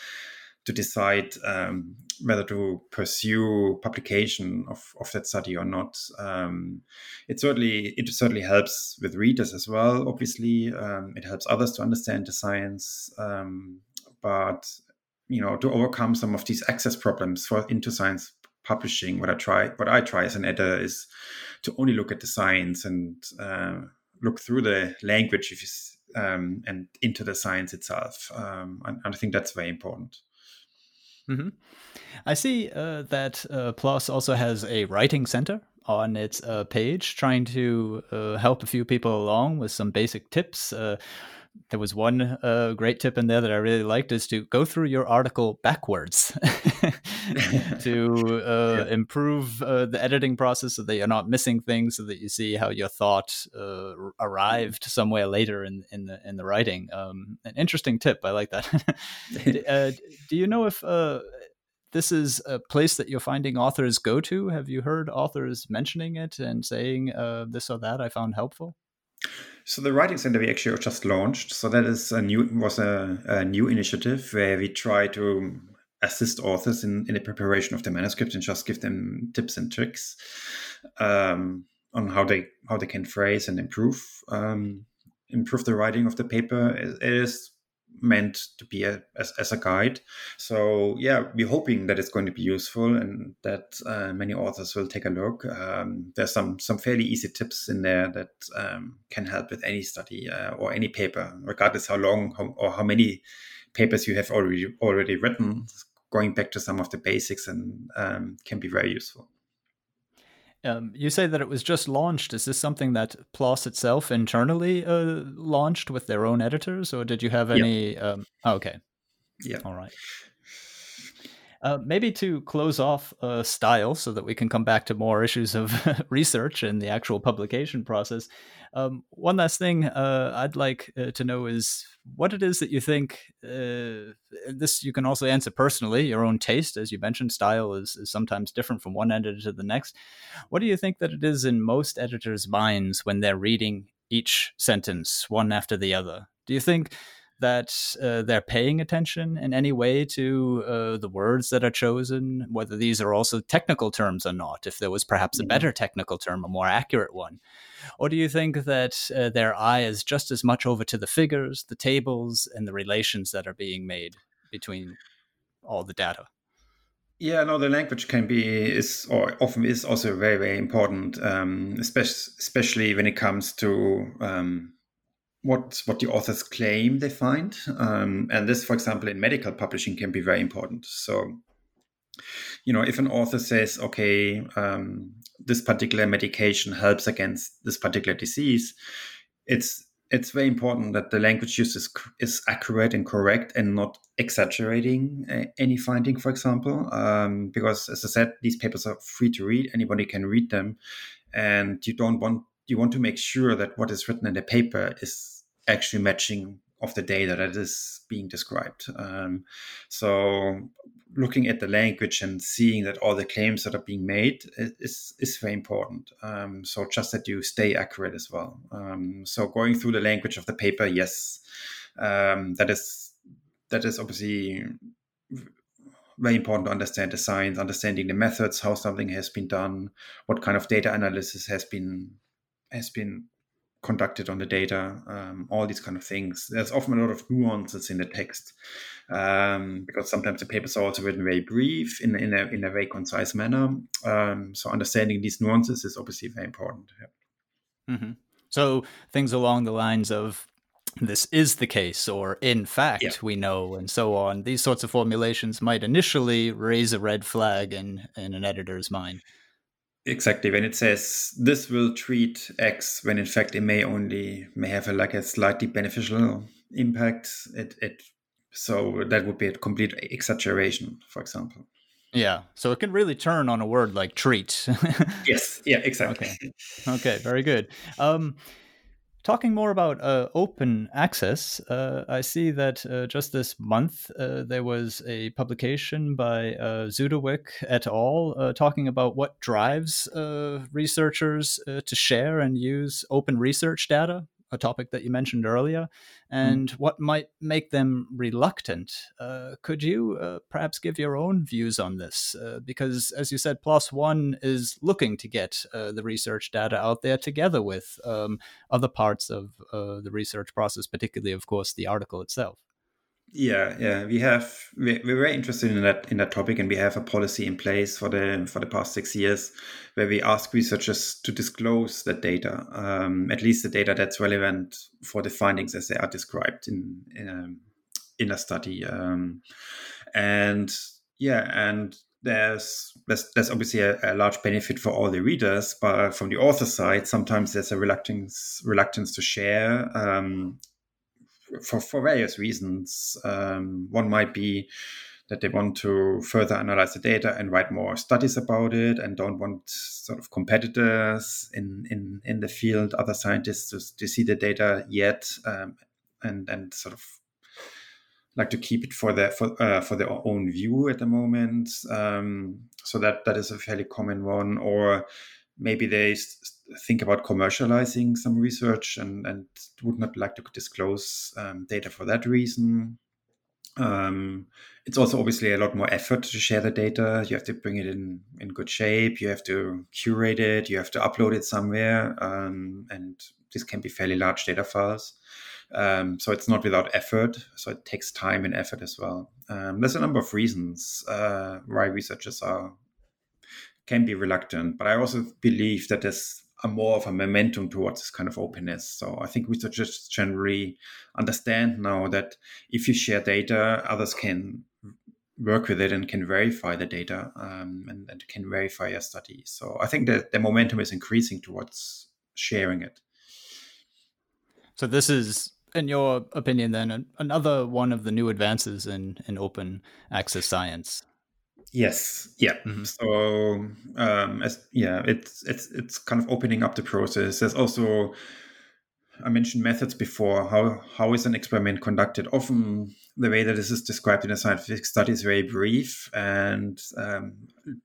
B: to decide um, whether to pursue publication of, of that study or not. Um, it certainly it certainly helps with readers as well. Obviously, um, it helps others to understand the science. Um, but you know, to overcome some of these access problems for into science publishing, what I try what I try as an editor is to only look at the science and uh, look through the language if you, um, and into the science itself. Um, and, and I think that's very important.
A: Mm-hmm. I see uh, that uh, PLOS also has a writing center on its uh, page, trying to uh, help a few people along with some basic tips. There was one uh, great tip in there that I really liked is to go through your article backwards to uh, yeah. improve uh, the editing process so that you're not missing things, so that you see how your thought uh, arrived somewhere later in, in the in the writing. Um, an interesting tip. I like that. Uh, do you know if uh, this is a place that you're finding authors go to? Have you heard authors mentioning it and saying this or that I found helpful?
B: So the Writing Center we actually just launched. So that is a new was a, a new initiative where we try to assist authors in, in the preparation of the manuscript and just give them tips and tricks um, on how they how they can phrase and improve um, improve the writing of the paper. It is meant to be a, as, as a guide. So yeah, we're hoping that it's going to be useful and that uh, many authors will take a look. Um, there's some some fairly easy tips in there that um, can help with any study uh, or any paper, regardless how long how, or how many papers you have already already written. Going back to some of the basics and um, can be very useful.
A: Um, you say that it was just launched. Is this something that PLOS itself internally uh, launched with their own editors, or did you have any? Yeah. Um, oh, okay.
B: Yeah.
A: All right. Uh, maybe to close off uh, style so that we can come back to more issues of research and the actual publication process. Um, one last thing uh, I'd like uh, to know is what it is that you think. Uh, this you can also answer personally, your own taste, as you mentioned. Style is, is sometimes different from one editor to the next. What do you think that it is in most editors' minds when they're reading each sentence one after the other? Do you think that uh, they're paying attention in any way to uh, the words that are chosen, whether these are also technical terms or not, if there was perhaps a mm-hmm. better technical term, a more accurate one? Or do you think that uh, their eye is just as much over to the figures, the tables, and the relations that are being made between all the data?
B: Yeah, no, the language can be is or often is also very very important, um, especially especially when it comes to um, what what the authors claim they find, um, and this, for example, in medical publishing, can be very important. So, you know, if an author says, "Okay, um, this particular medication helps against this particular disease," it's it's very important that the language used is, is accurate and correct and not exaggerating uh, any finding, for example. Um, because, as I said, these papers are free to read; anybody can read them, and you don't want you want to make sure that what is written in the paper is actually matching of the data that is being described. Um, so looking at the language and seeing that all the claims that are being made is is very important. Um, so just that you stay accurate as well. Um, so going through the language of the paper, yes, um, that is that is obviously very important to understand the science, understanding the methods, how something has been done, what kind of data analysis has been has been conducted on the data, um, all these kind of things. There's often a lot of nuances in the text um, because sometimes the papers are also written very brief in, in, a, in a very concise manner. Um, so understanding these nuances is obviously very important.
A: Yeah. Mm-hmm. So things along the lines of this is the case, or in fact, yeah. we know, and so on. These sorts of formulations might initially raise a red flag in, in an editor's mind.
B: Exactly. When it says this will treat X, when in fact it may only may have a, like a slightly beneficial impact. It it so that would be a complete exaggeration, for example.
A: Yeah. So it can really turn on a word like treat.
B: yes. Yeah. Exactly.
A: Okay. Okay. Very good. Um, Talking more about uh, open access, uh, I see that uh, just this month uh, there was a publication by uh, Zuiderwijk et al. Uh, talking about what drives researchers to share and use open research data a topic that you mentioned earlier, hmm. and mm. what might make them reluctant. Uh, could you uh, perhaps give your own views on this? Uh, because, as you said, PLOS One is looking to get uh, the research data out there together with um, other parts of uh, the research process, particularly, of course, the article itself.
B: Yeah, yeah, we have we're very interested in that in that topic, and we have a policy in place for the for the past six years, where we ask researchers to disclose that data, um, at least the data that's relevant for the findings as they are described in in, um, in a study, um, and yeah, and there's there's, there's obviously a, a, large benefit for all the readers, but from the author side, sometimes there's a reluctance reluctance to share um, for, for various reasons. Um, one might be that they want to further analyze the data and write more studies about it and don't want sort of competitors in, in, in the field, other scientists to, to see the data yet um, and, and sort of like to keep it for their for, uh, for their own view at the moment. Um, so that that is a fairly common one. Or maybe they think about commercializing some research and, and would not like to disclose um, data for that reason. Um, it's also obviously a lot more effort to share the data. You have to bring it in in good shape. You have to curate it. You have to upload it somewhere, um, and this can be fairly large data files. Um, so it's not without effort. So it takes time and effort as well. Um, there's a number of reasons uh, why researchers are can be reluctant. But I also believe that there's a more of a momentum towards this kind of openness. So I think researchers generally understand now that if you share data, others can work with it and can verify the data um, and, and, can verify your study. So I think that the momentum is increasing towards sharing it.
A: So this is, in your opinion, then another one of the new advances in in open access science.
B: Yes. Yeah. Mm-hmm. So um, as yeah, it's it's it's kind of opening up the process. There's also I mentioned methods before. How how is an experiment conducted? Often the way that this is described in a scientific study is very brief and um,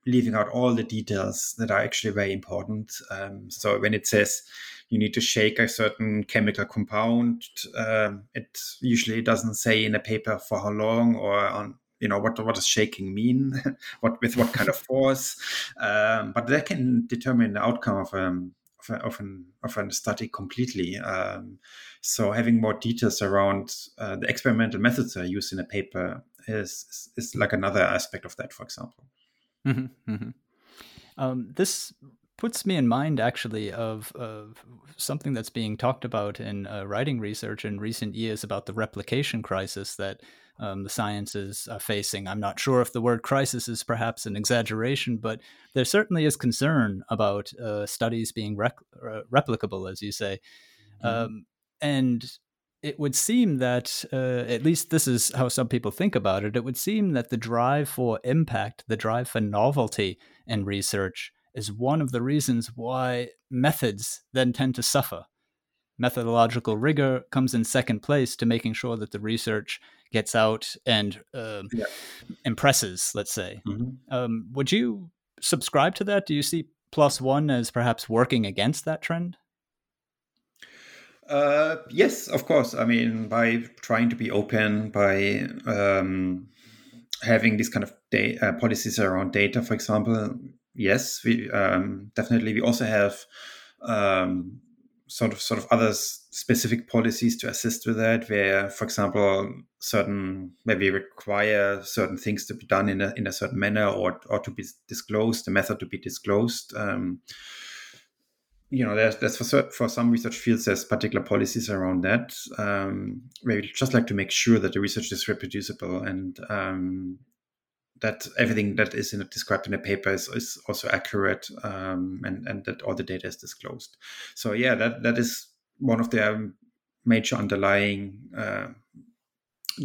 B: leaving out all the details that are actually very important. Um, so when it says you need to shake a certain chemical compound, um, it usually doesn't say in a paper for how long or on you know what what does shaking mean? What with what kind of force? Um, but that can determine the outcome of um of, a, of an of a study completely. Um, so having more details around uh, the experimental methods are used in a paper is, is, is like another aspect of that for example.
A: Mm-hmm, mm-hmm. Um, this puts me in mind actually of, of something that's being talked about in uh, writing research in recent years about the replication crisis that um, the sciences are facing. I'm not sure if the word crisis is perhaps an exaggeration, but there certainly is concern about uh, studies being rec- uh, replicable, as you say. Mm-hmm. Um, and it would seem that, uh, at least this is how some people think about it, it would seem that the drive for impact, the drive for novelty in research, is one of the reasons why methods then tend to suffer. Methodological rigor comes in second place to making sure that the research gets out and um, yeah. impresses, let's say. Mm-hmm. Um, would you subscribe to that? Do you see One as perhaps working against that trend?
B: Uh, yes, of course. I mean, by trying to be open, by um, having these kind of da- uh, policies around data, for example, yes, we um, definitely. We also have um, sort of sort of other specific policies to assist with that, where, for example, certain maybe require certain things to be done in a in a certain manner or or to be disclosed, the method to be disclosed. Um, you know, there's, there's for, for some research fields, there's particular policies around that. Um, where we just like to make sure that the research is reproducible and um, that everything that is in, described in the paper is, is also accurate um, and, and that all the data is disclosed. So yeah, that, that is one of the major underlying uh,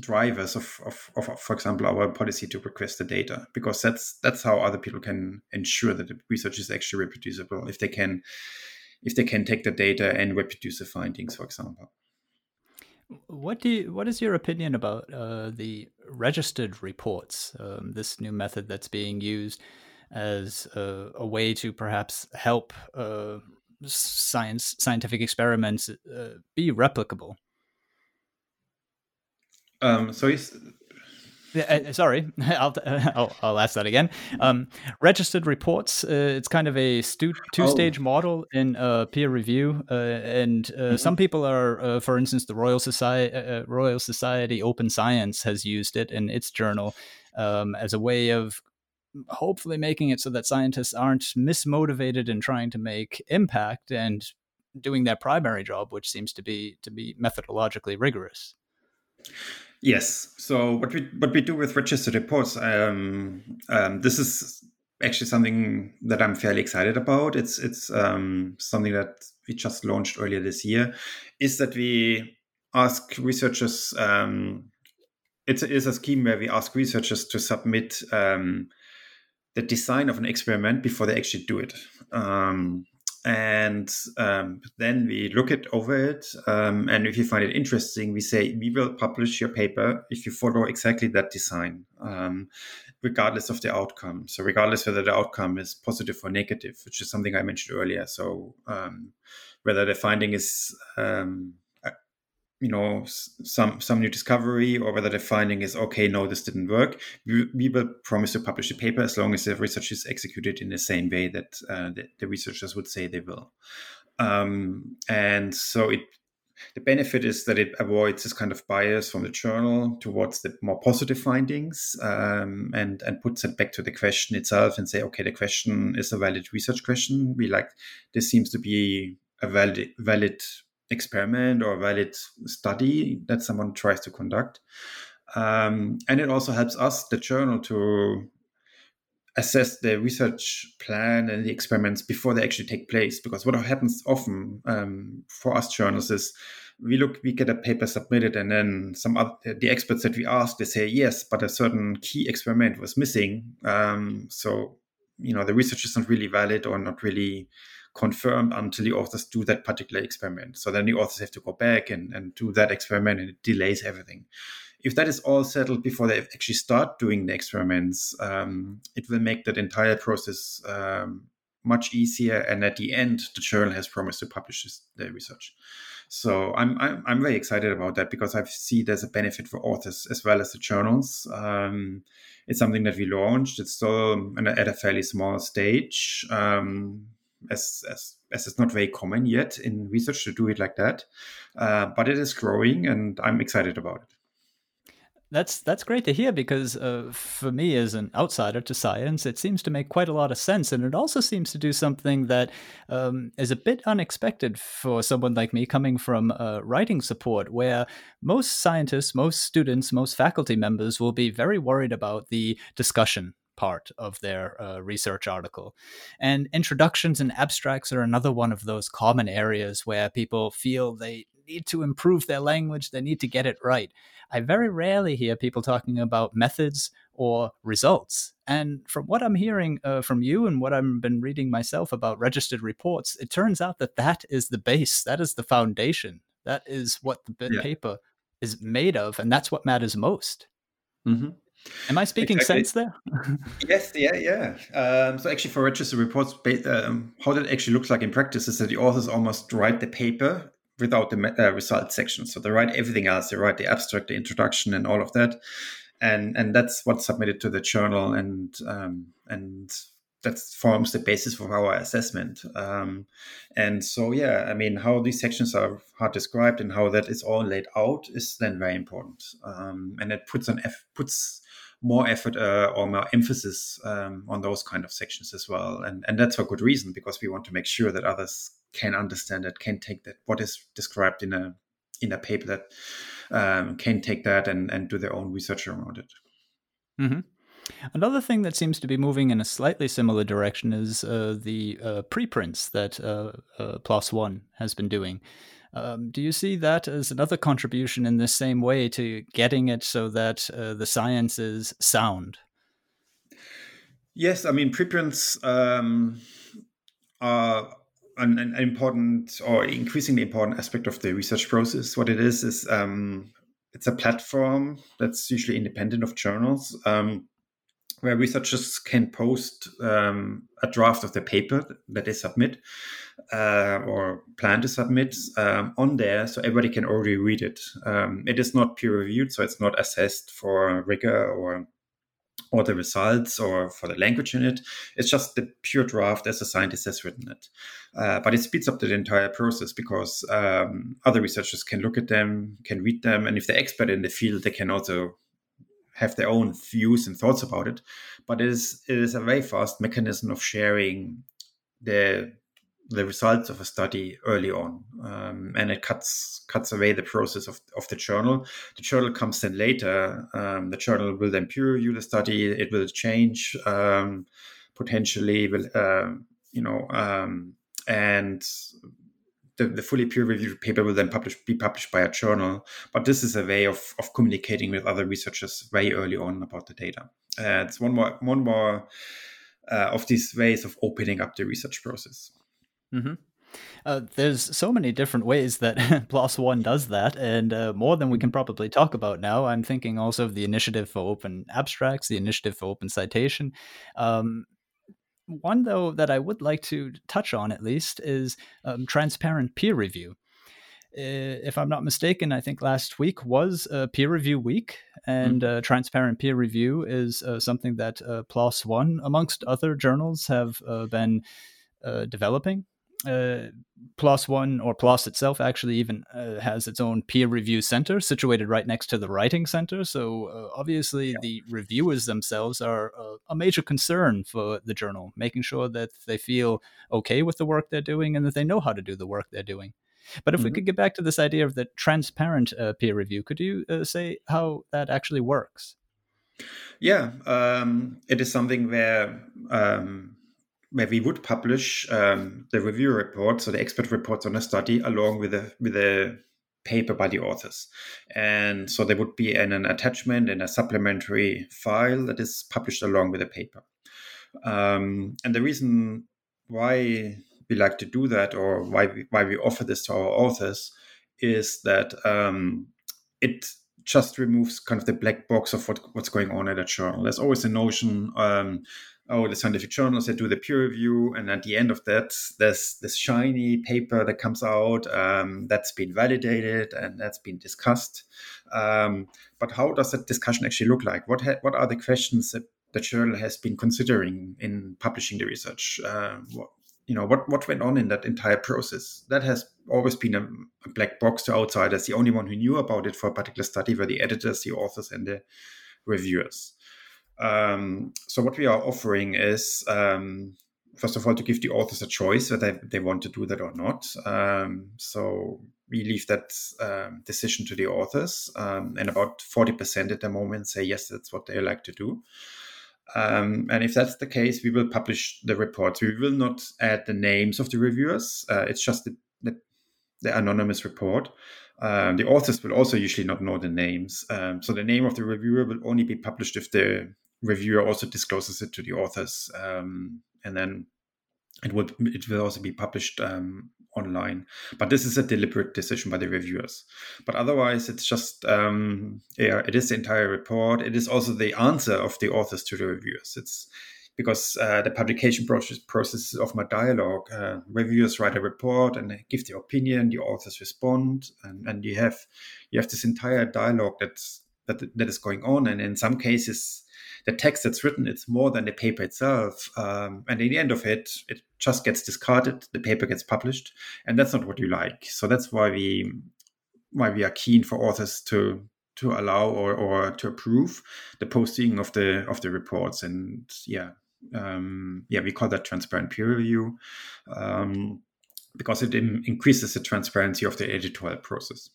B: drivers of, of, of, for example, our policy to request the data, because that's that's how other people can ensure that the research is actually reproducible if they can if they can take the data and reproduce the findings, for example.
A: What do you, what is your opinion about uh, the registered reports? Um, this new method that's being used as a, a way to perhaps help uh, science scientific experiments uh, be replicable.
B: Um, so
A: uh, sorry, I'll, I'll, I'll ask that again. Um, registered reports. Uh, it's kind of a stu- two-stage oh. model in uh, peer review, uh, and uh, mm-hmm. some people are, uh, for instance, the Royal Society, Royal Society Open Science has used it in its journal um, as a way of hopefully making it so that scientists aren't mismotivated in trying to make impact and doing their primary job, which seems to be to be methodologically rigorous.
B: Yes. So what we what we do with registered reports, um, um, this is actually something that I'm fairly excited about. It's it's um, something that we just launched earlier this year. Is that we ask researchers? Um, it's, it's a scheme where we ask researchers to submit um, the design of an experiment before they actually do it. Um, and um, then we look it over it um, and if you find it interesting we say we will publish your paper if you follow exactly that design um, regardless of the outcome. So regardless whether the outcome is positive or negative which is something i mentioned earlier. So um, whether the finding is um, you know some some new discovery or whether the finding is okay no this didn't work. We, we will promise to publish the paper as long as the research is executed in the same way that uh, the, the, researchers would say they will. Um, and so it the benefit is that it avoids this kind of bias from the journal towards the more positive findings um, and and puts it back to the question itself and say okay the question is a valid research question. We like this seems to be a valid valid experiment or valid study that someone tries to conduct. Um, and it also helps us, the journal, to assess the research plan and the experiments before they actually take place. Because what happens often um, for us journalists is we look, we get a paper submitted, and then some other, the experts that we ask, they say yes, but a certain key experiment was missing. Um, so you know the research is not really valid or not really confirmed until the authors do that particular experiment. So then the authors have to go back and, and do that experiment and it delays everything. If that is all settled before they actually start doing the experiments, um, it will make that entire process um, much easier. And at the end, the journal has promised to publish this, their research. So I'm, I'm, I'm very excited about that because I see there's a benefit for authors as well as the journals. Um, it's something that we launched. It's still at a fairly small stage. Um, as, as, as it's not very common yet in research to do it like that. Uh, but it is growing and I'm excited about it.
A: That's that's great to hear because uh, for me as an outsider to science, it seems to make quite a lot of sense, and it also seems to do something that um, is a bit unexpected for someone like me coming from uh, writing support, where most scientists, most students, most faculty members will be very worried about the discussion part of their uh, research article. And introductions and abstracts are another one of those common areas where people feel they need to improve their language, they need to get it right. I very rarely hear people talking about methods or results. And from what I'm hearing uh, from you and what I've been reading myself about registered reports, it turns out that that is the base, that is the foundation, that is what the yeah. paper is made of, and that's what matters most. Mm-hmm. Am I speaking exactly. sense there?
B: yes, yeah, yeah. Um, so actually, for register reports, um, how that actually looks like in practice is that the authors almost write the paper without the uh, result section. So they write everything else. They write the abstract, the introduction, and all of that, and and that's what's submitted to the journal, and um, and that forms the basis for our assessment. Um, and so, yeah, I mean, how these sections are, are described and how that is all laid out is then very important. Um, and it puts an F, puts more effort uh, or more emphasis um, on those kind of sections as well. And and that's for good reason because we want to make sure that others can understand it, can take that what is described in a in a paper that um, can take that and and do their own research around it.
A: Mm-hmm. Another thing that seems to be moving in a slightly similar direction is uh, the uh, preprints that uh, uh PLOS One has been doing. Um, do you see that as another contribution in the same way to getting it so that uh, the science is sound?
B: Yes, I mean preprints um, are an, an, important or increasingly important aspect of the research process. What it is is um, it's a platform that's usually independent of journals. Um, where researchers can post um, a draft of the paper that they submit uh, or plan to submit um, on there so everybody can already read it. Um, it is not peer reviewed, so it's not assessed for rigor or or the results or for the language in it. It's just the pure draft as a scientist has written it. Uh, but it speeds up the entire process because um, other researchers can look at them, can read them, and if they're expert in the field, they can also have their own views and thoughts about it. But it is it is a very fast mechanism of sharing the the results of a study early on, um, and it cuts cuts away the process of, of the journal. The journal comes then later. Um, the journal will then peer review the study. It will change um, potentially. Will uh, you know um, and the, the fully peer reviewed paper will then publish, be published by a journal. But this is a way of, of communicating with other researchers very early on about the data. Uh, it's one more one more uh, of these ways of opening up the research process.
A: Mm-hmm. Uh, there's so many different ways that PLOS One does that, and uh, more than we can probably talk about now. I'm thinking also of the initiative for open abstracts, the initiative for open citation. Um, one, though, that I would like to touch on at least is um, transparent peer review. If I'm not mistaken, I think last week was a peer review week, and mm-hmm. uh, transparent peer review is uh, something that uh, PLOS One, amongst other journals, have uh, been uh, developing uh, PLOS One or PLOS itself actually even uh, has its own peer review center situated right next to the writing center. So uh, obviously, yeah. the reviewers themselves are uh, a major concern for the journal, making sure that they feel okay with the work they're doing and that they know how to do the work they're doing. But if mm-hmm. we could get back to this idea of the transparent uh, peer review, could you uh, say how that actually works?
B: Yeah, um, it is something where. Um, where we would publish um, the review reports, so the expert reports on a study, along with a with a paper by the authors, and so there would be an, an attachment and a supplementary file that is published along with the paper. Um, and the reason why we like to do that, or why we, why we offer this to our authors, is that um, it just removes kind of the black box of what, what's going on at a journal. There's always a notion um, oh, the scientific journals that do the peer review, and at the end of that, there's this shiny paper that comes out um, that's been validated and that's been discussed. Um, but how does that discussion actually look like? What ha- what are the questions that the journal has been considering in publishing the research? Uh, what, you know what what went on in that entire process. That has always been a, a black box to outsiders. The only one who knew about it for a particular study were the editors, the authors, and the reviewers. Um, so what we are offering is um, first of all to give the authors a choice whether they, want to do that or not. Um, so we leave that um, decision to the authors, um, and about forty percent at the moment say yes, that's what they like to do. Um, and if that's the case, we will publish the reports. We will not add the names of the reviewers. Uh, it's just the, the, the anonymous report. The authors will also usually not know the names. So the name of the reviewer will only be published if the reviewer also discloses it to the authors. Um, and then it would it will also be published um, online. But this is a deliberate decision by the reviewers. But otherwise, it's just um, yeah, it is the entire report. It is also the answer of the authors to the reviewers. It's because uh, the publication process, process often a dialogue. Uh, reviewers write a report and they give their opinion. The authors respond, and, and you have you have this entire dialogue that's that that is going on. And in some cases, the text that's written it's more than the paper itself. Um, and in the end of it, it just gets discarded. The paper gets published, and that's not what you like. So that's why we why we are keen for authors to to allow or, or to approve the posting of the of the reports and yeah um, yeah, we call that transparent peer review um, because it in- increases the transparency of the editorial process.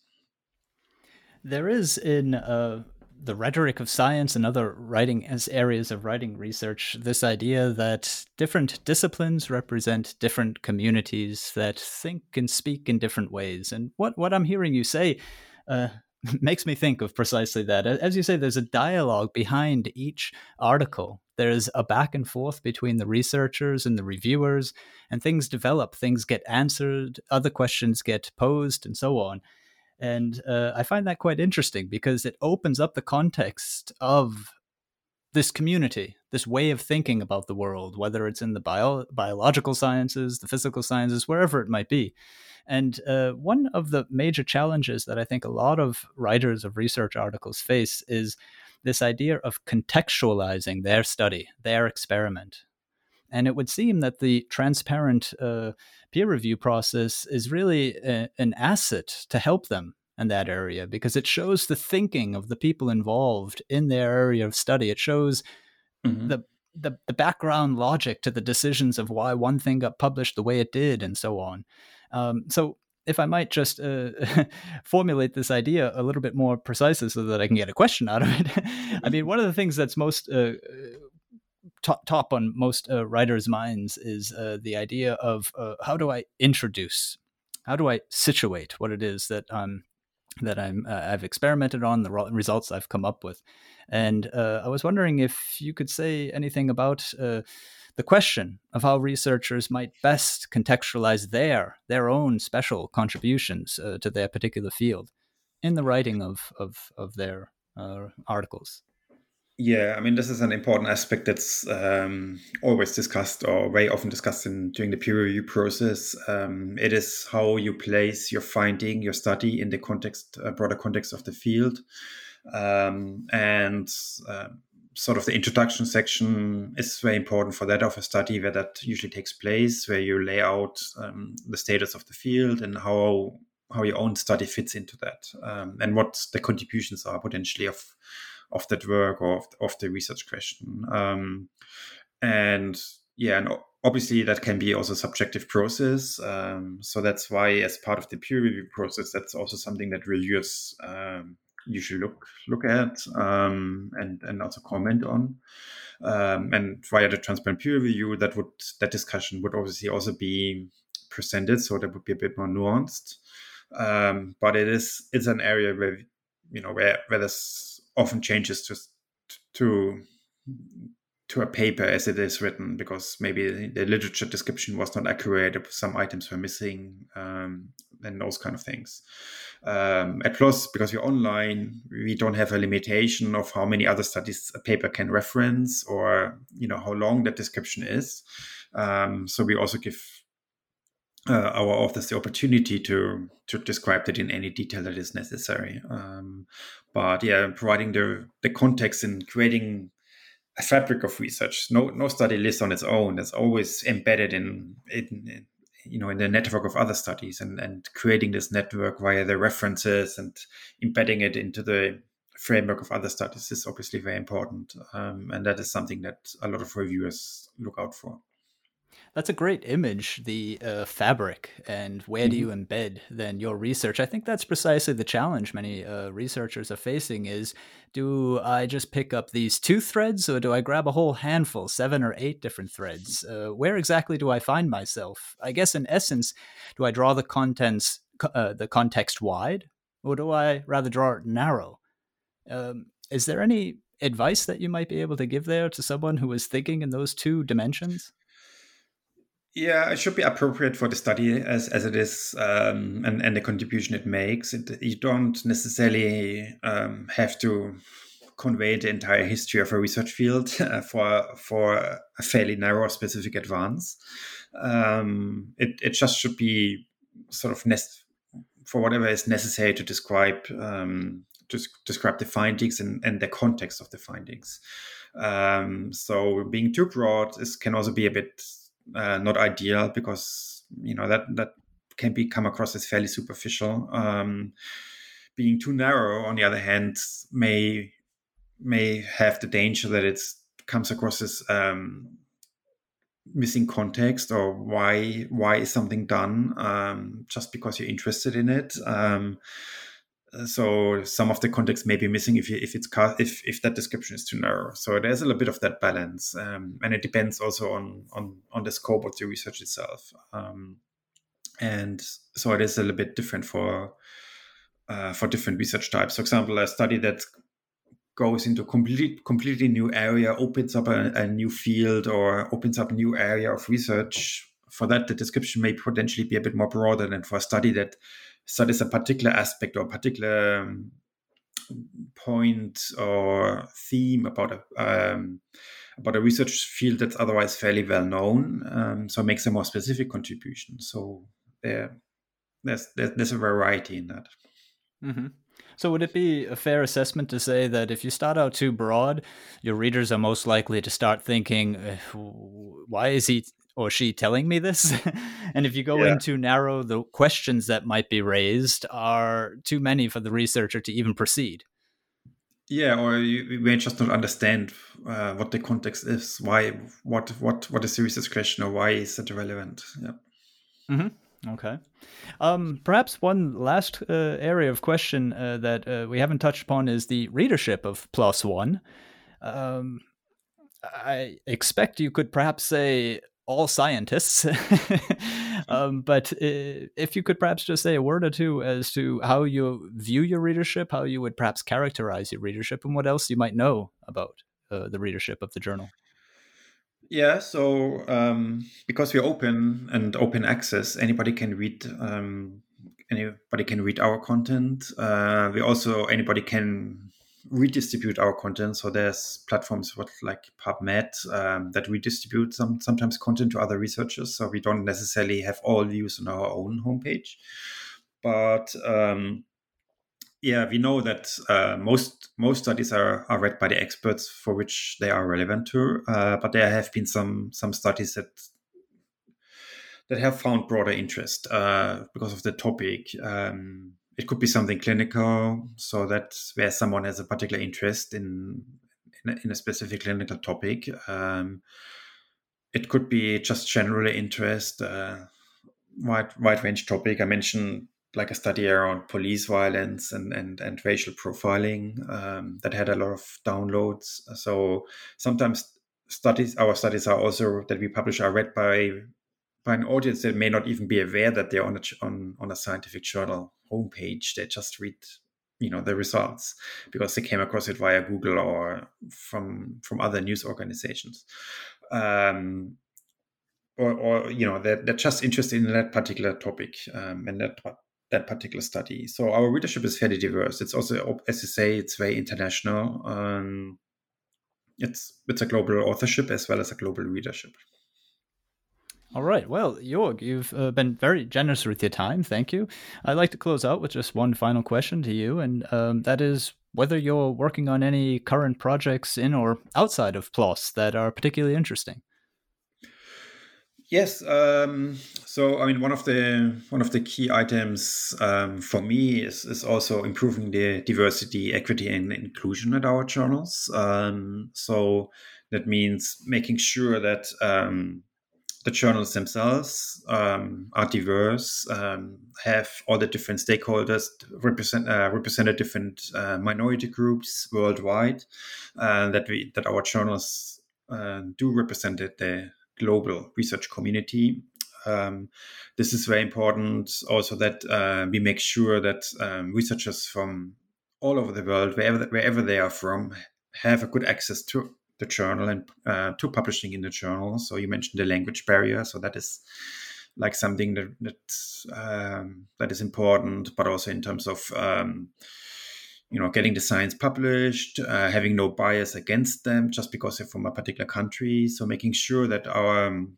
A: There is in uh, the rhetoric of science and other writing as areas of writing research this idea that different disciplines represent different communities that think and speak in different ways. And what, what I'm hearing you say uh, makes me think of precisely that. As you say, there's a dialogue behind each article. There's a back and forth between the researchers and the reviewers, and things develop, things get answered, other questions get posed, and so on. And uh, I find that quite interesting because it opens up the context of this community, this way of thinking about the world, whether it's in the bio- biological sciences, the physical sciences, wherever it might be. And uh, one of the major challenges that I think a lot of writers of research articles face is this idea of contextualizing their study, their experiment. And it would seem that the transparent uh, peer review process is really a, an asset to help them in that area because it shows the thinking of the people involved in their area of study. It shows mm-hmm. the, the the background logic to the decisions of why one thing got published the way it did, and so on. Um, so if I might just uh, formulate this idea a little bit more precisely so that I can get a question out of it. I mean, one of the things that's most uh, top, top on most uh, writers' minds is uh, the idea of uh, how do I introduce, how do I situate what it is that I'm that I'm uh, I've experimented on the results I've come up with, and I was wondering if you could say anything about the question of how researchers might best contextualize their their own special contributions uh, to their particular field in the writing of of, of their uh, articles.
B: Yeah, I mean, this is an important aspect that's um, always discussed or very often discussed in during the peer review process. Um, it is how you place your finding, your study in the context, uh, broader context of the field, um, and uh, sort of the introduction section is very important for that of a study where that usually takes place, where you lay out um, the status of the field and how how your own study fits into that, um, and what the contributions are potentially of of that work or of, of the research question. Um, and yeah, and obviously that can be also subjective process. Um, so that's why, as part of the peer review process, that's also something that reviewers um, should look look at um, and and also comment on. Um, and via the transparent peer review, that would that discussion would obviously also be presented, so that would be a bit more nuanced. Um, but it is it's an area where you know where where there's often changes to to to a paper as it is written because maybe the literature description was not accurate, some items were missing, um, and those kind of things. Um, at PLOS because we're online, we don't have a limitation of how many other studies a paper can reference or you know how long that description is. Um, so we also give uh, our authors the opportunity to to describe that in any detail that is necessary. Um, but yeah, providing the the context and creating a fabric of research. No, no study lives on its own. It's always embedded in, in, you know, in the network of other studies, and and creating this network via the references and embedding it into the framework of other studies is obviously very important, um, and that is something that a lot of reviewers look out for.
A: That's a great image, the uh, fabric, and where mm-hmm. do you embed then your research? I think that's precisely the challenge many uh, researchers are facing: is do I just pick up these two threads, or do I grab a whole handful, seven or eight different threads? Uh, where exactly do I find myself? I guess, in essence, do I draw the contents, uh, the context wide, or do I rather draw it narrow? Um, is there any advice that you might be able to give there to someone who is thinking in those two dimensions?
B: Yeah, it should be appropriate for the study as, as it is um, and, and the contribution it makes. It, you don't necessarily um, have to convey the entire history of a research field uh, for for a fairly narrow specific advance. Um, it, it just should be sort of nest for whatever is necessary to describe um, to describe the findings and, and the context of the findings. Um, so being too broad is can also be a bit uh, not ideal because you know that that can be come across as fairly superficial. Um, being too narrow, on the other hand, may may have the danger that it comes across as um, missing context or why why is something done um, just because you're interested in it. Um, so some of the context may be missing if you, if it's if if that description is too narrow. So there's a little bit of that balance, um, and it depends also on on on the scope of the research itself. Um, and so it is a little bit different for uh, for different research types. For example, a study that goes into complete completely new area opens up a, a new field or opens up a new area of research. For that, the description may potentially be a bit more broader than for a study that studies a particular aspect or particular um, point or theme about a um, about a research field that's otherwise fairly well known. Um, so it makes a more specific contribution. So there, there's there's a variety in that.
A: Mm-hmm. So would it be a fair assessment to say that if you start out too broad, your readers are most likely to start thinking, "Why is he or she telling me this? and if you go yeah. in too narrow, the questions that might be raised are too many for the researcher to even proceed.
B: Yeah, or you, may just not understand uh, what the context is. Why? What? What? What is the research question, or why is it relevant? Yeah.
A: Mm-hmm. Okay. Um, perhaps one last uh, area of question uh, that uh, we haven't touched upon is the readership of One. Um, I expect you could perhaps say all scientists. um, but if you could perhaps just say a word or two as to how you view your readership, how you would perhaps characterize your readership, and what else you might know about uh, the readership of the journal.
B: Yeah, so um, because we're open and open access, anybody can read. Um, anybody can read our content. Uh, we also anybody can redistribute our content. So there's platforms what like PubMed um, that redistribute some sometimes content to other researchers. So we don't necessarily have all views on our own homepage, but um, yeah, we know that uh, most most studies are, are read by the experts for which they are relevant to. Uh, but there have been some some studies that that have found broader interest uh, because of the topic. Um, it could be something clinical, so that where someone has a particular interest in in a, in a specific clinical topic. Um, it could be just general interest, uh, wide wide range topic. I mentioned like a study around police violence and and, and racial profiling um, that had a lot of downloads. So sometimes studies, our studies are also that we publish are read by by an audience that may not even be aware that they're on a, on, on a scientific journal homepage. They just read, you know, the results because they came across it via Google or from from other news organizations. Um, or, or you know they're, they're just interested in that particular topic um, and that that particular study. So our readership is fairly diverse. It's also, as you say, it's very international. Um, it's it's a global authorship as well as a global readership.
A: All right. Well, Jörg, you've uh, been very generous with your time. Thank you. I'd like to close out with just one final question to you, and um, that is whether you're working on any current projects in or outside of PLOS that are particularly interesting.
B: Yes. Um, so, I mean, one of the one of the key items um, for me is is also improving the diversity, equity, and inclusion at our journals. Um, so that means making sure that um, the journals themselves um, are diverse, um, have all the different stakeholders represent uh, represented different uh, minority groups worldwide, uh, that we that our journals uh, do represent the global research community. Um, this is very important. Also, that uh, we make sure that um, researchers from all over the world, wherever wherever they are from, have a good access to the journal and uh, to publishing in the journal. So you mentioned the language barrier, so that is like something that that, um, that is important, but also in terms of um, you know getting the science published, uh, having no bias against them just because they're from a particular country. So making sure that our um,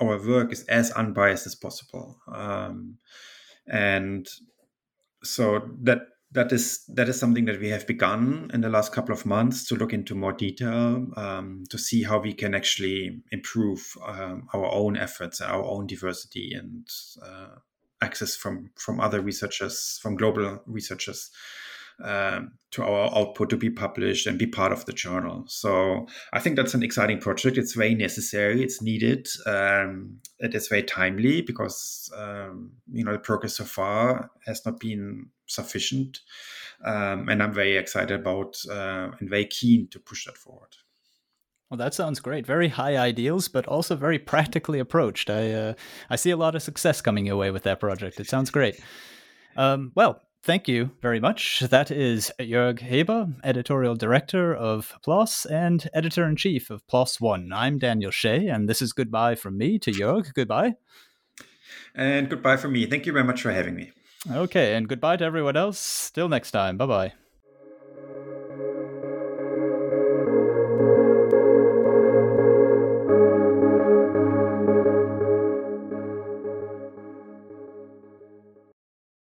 B: our work is as unbiased as possible, um, and so that that is that is something that we have begun in the last couple of months to look into more detail um, to see how we can actually improve um, our own efforts, our own diversity, and uh, access from from other researchers, from global researchers. Um, to our output to be published and be part of the journal. So I think that's an exciting project. It's very necessary. It's needed. Um, it is very timely because um, you know the progress so far has not been sufficient. Um, and I'm very excited about uh, and very keen to push that forward.
A: Well, that sounds great. Very high ideals, but also very practically approached. I uh, I see a lot of success coming your way with that project. It sounds great. Um, well, thank you very much. That is Jörg Heber, editorial director of PLOS and editor in chief of PLOS One. I'm Daniel Shea, and this is goodbye from me to Jörg. Goodbye.
B: And goodbye from me. Thank you very much for having me.
A: Okay, and goodbye to everyone else. Till next time. Bye bye.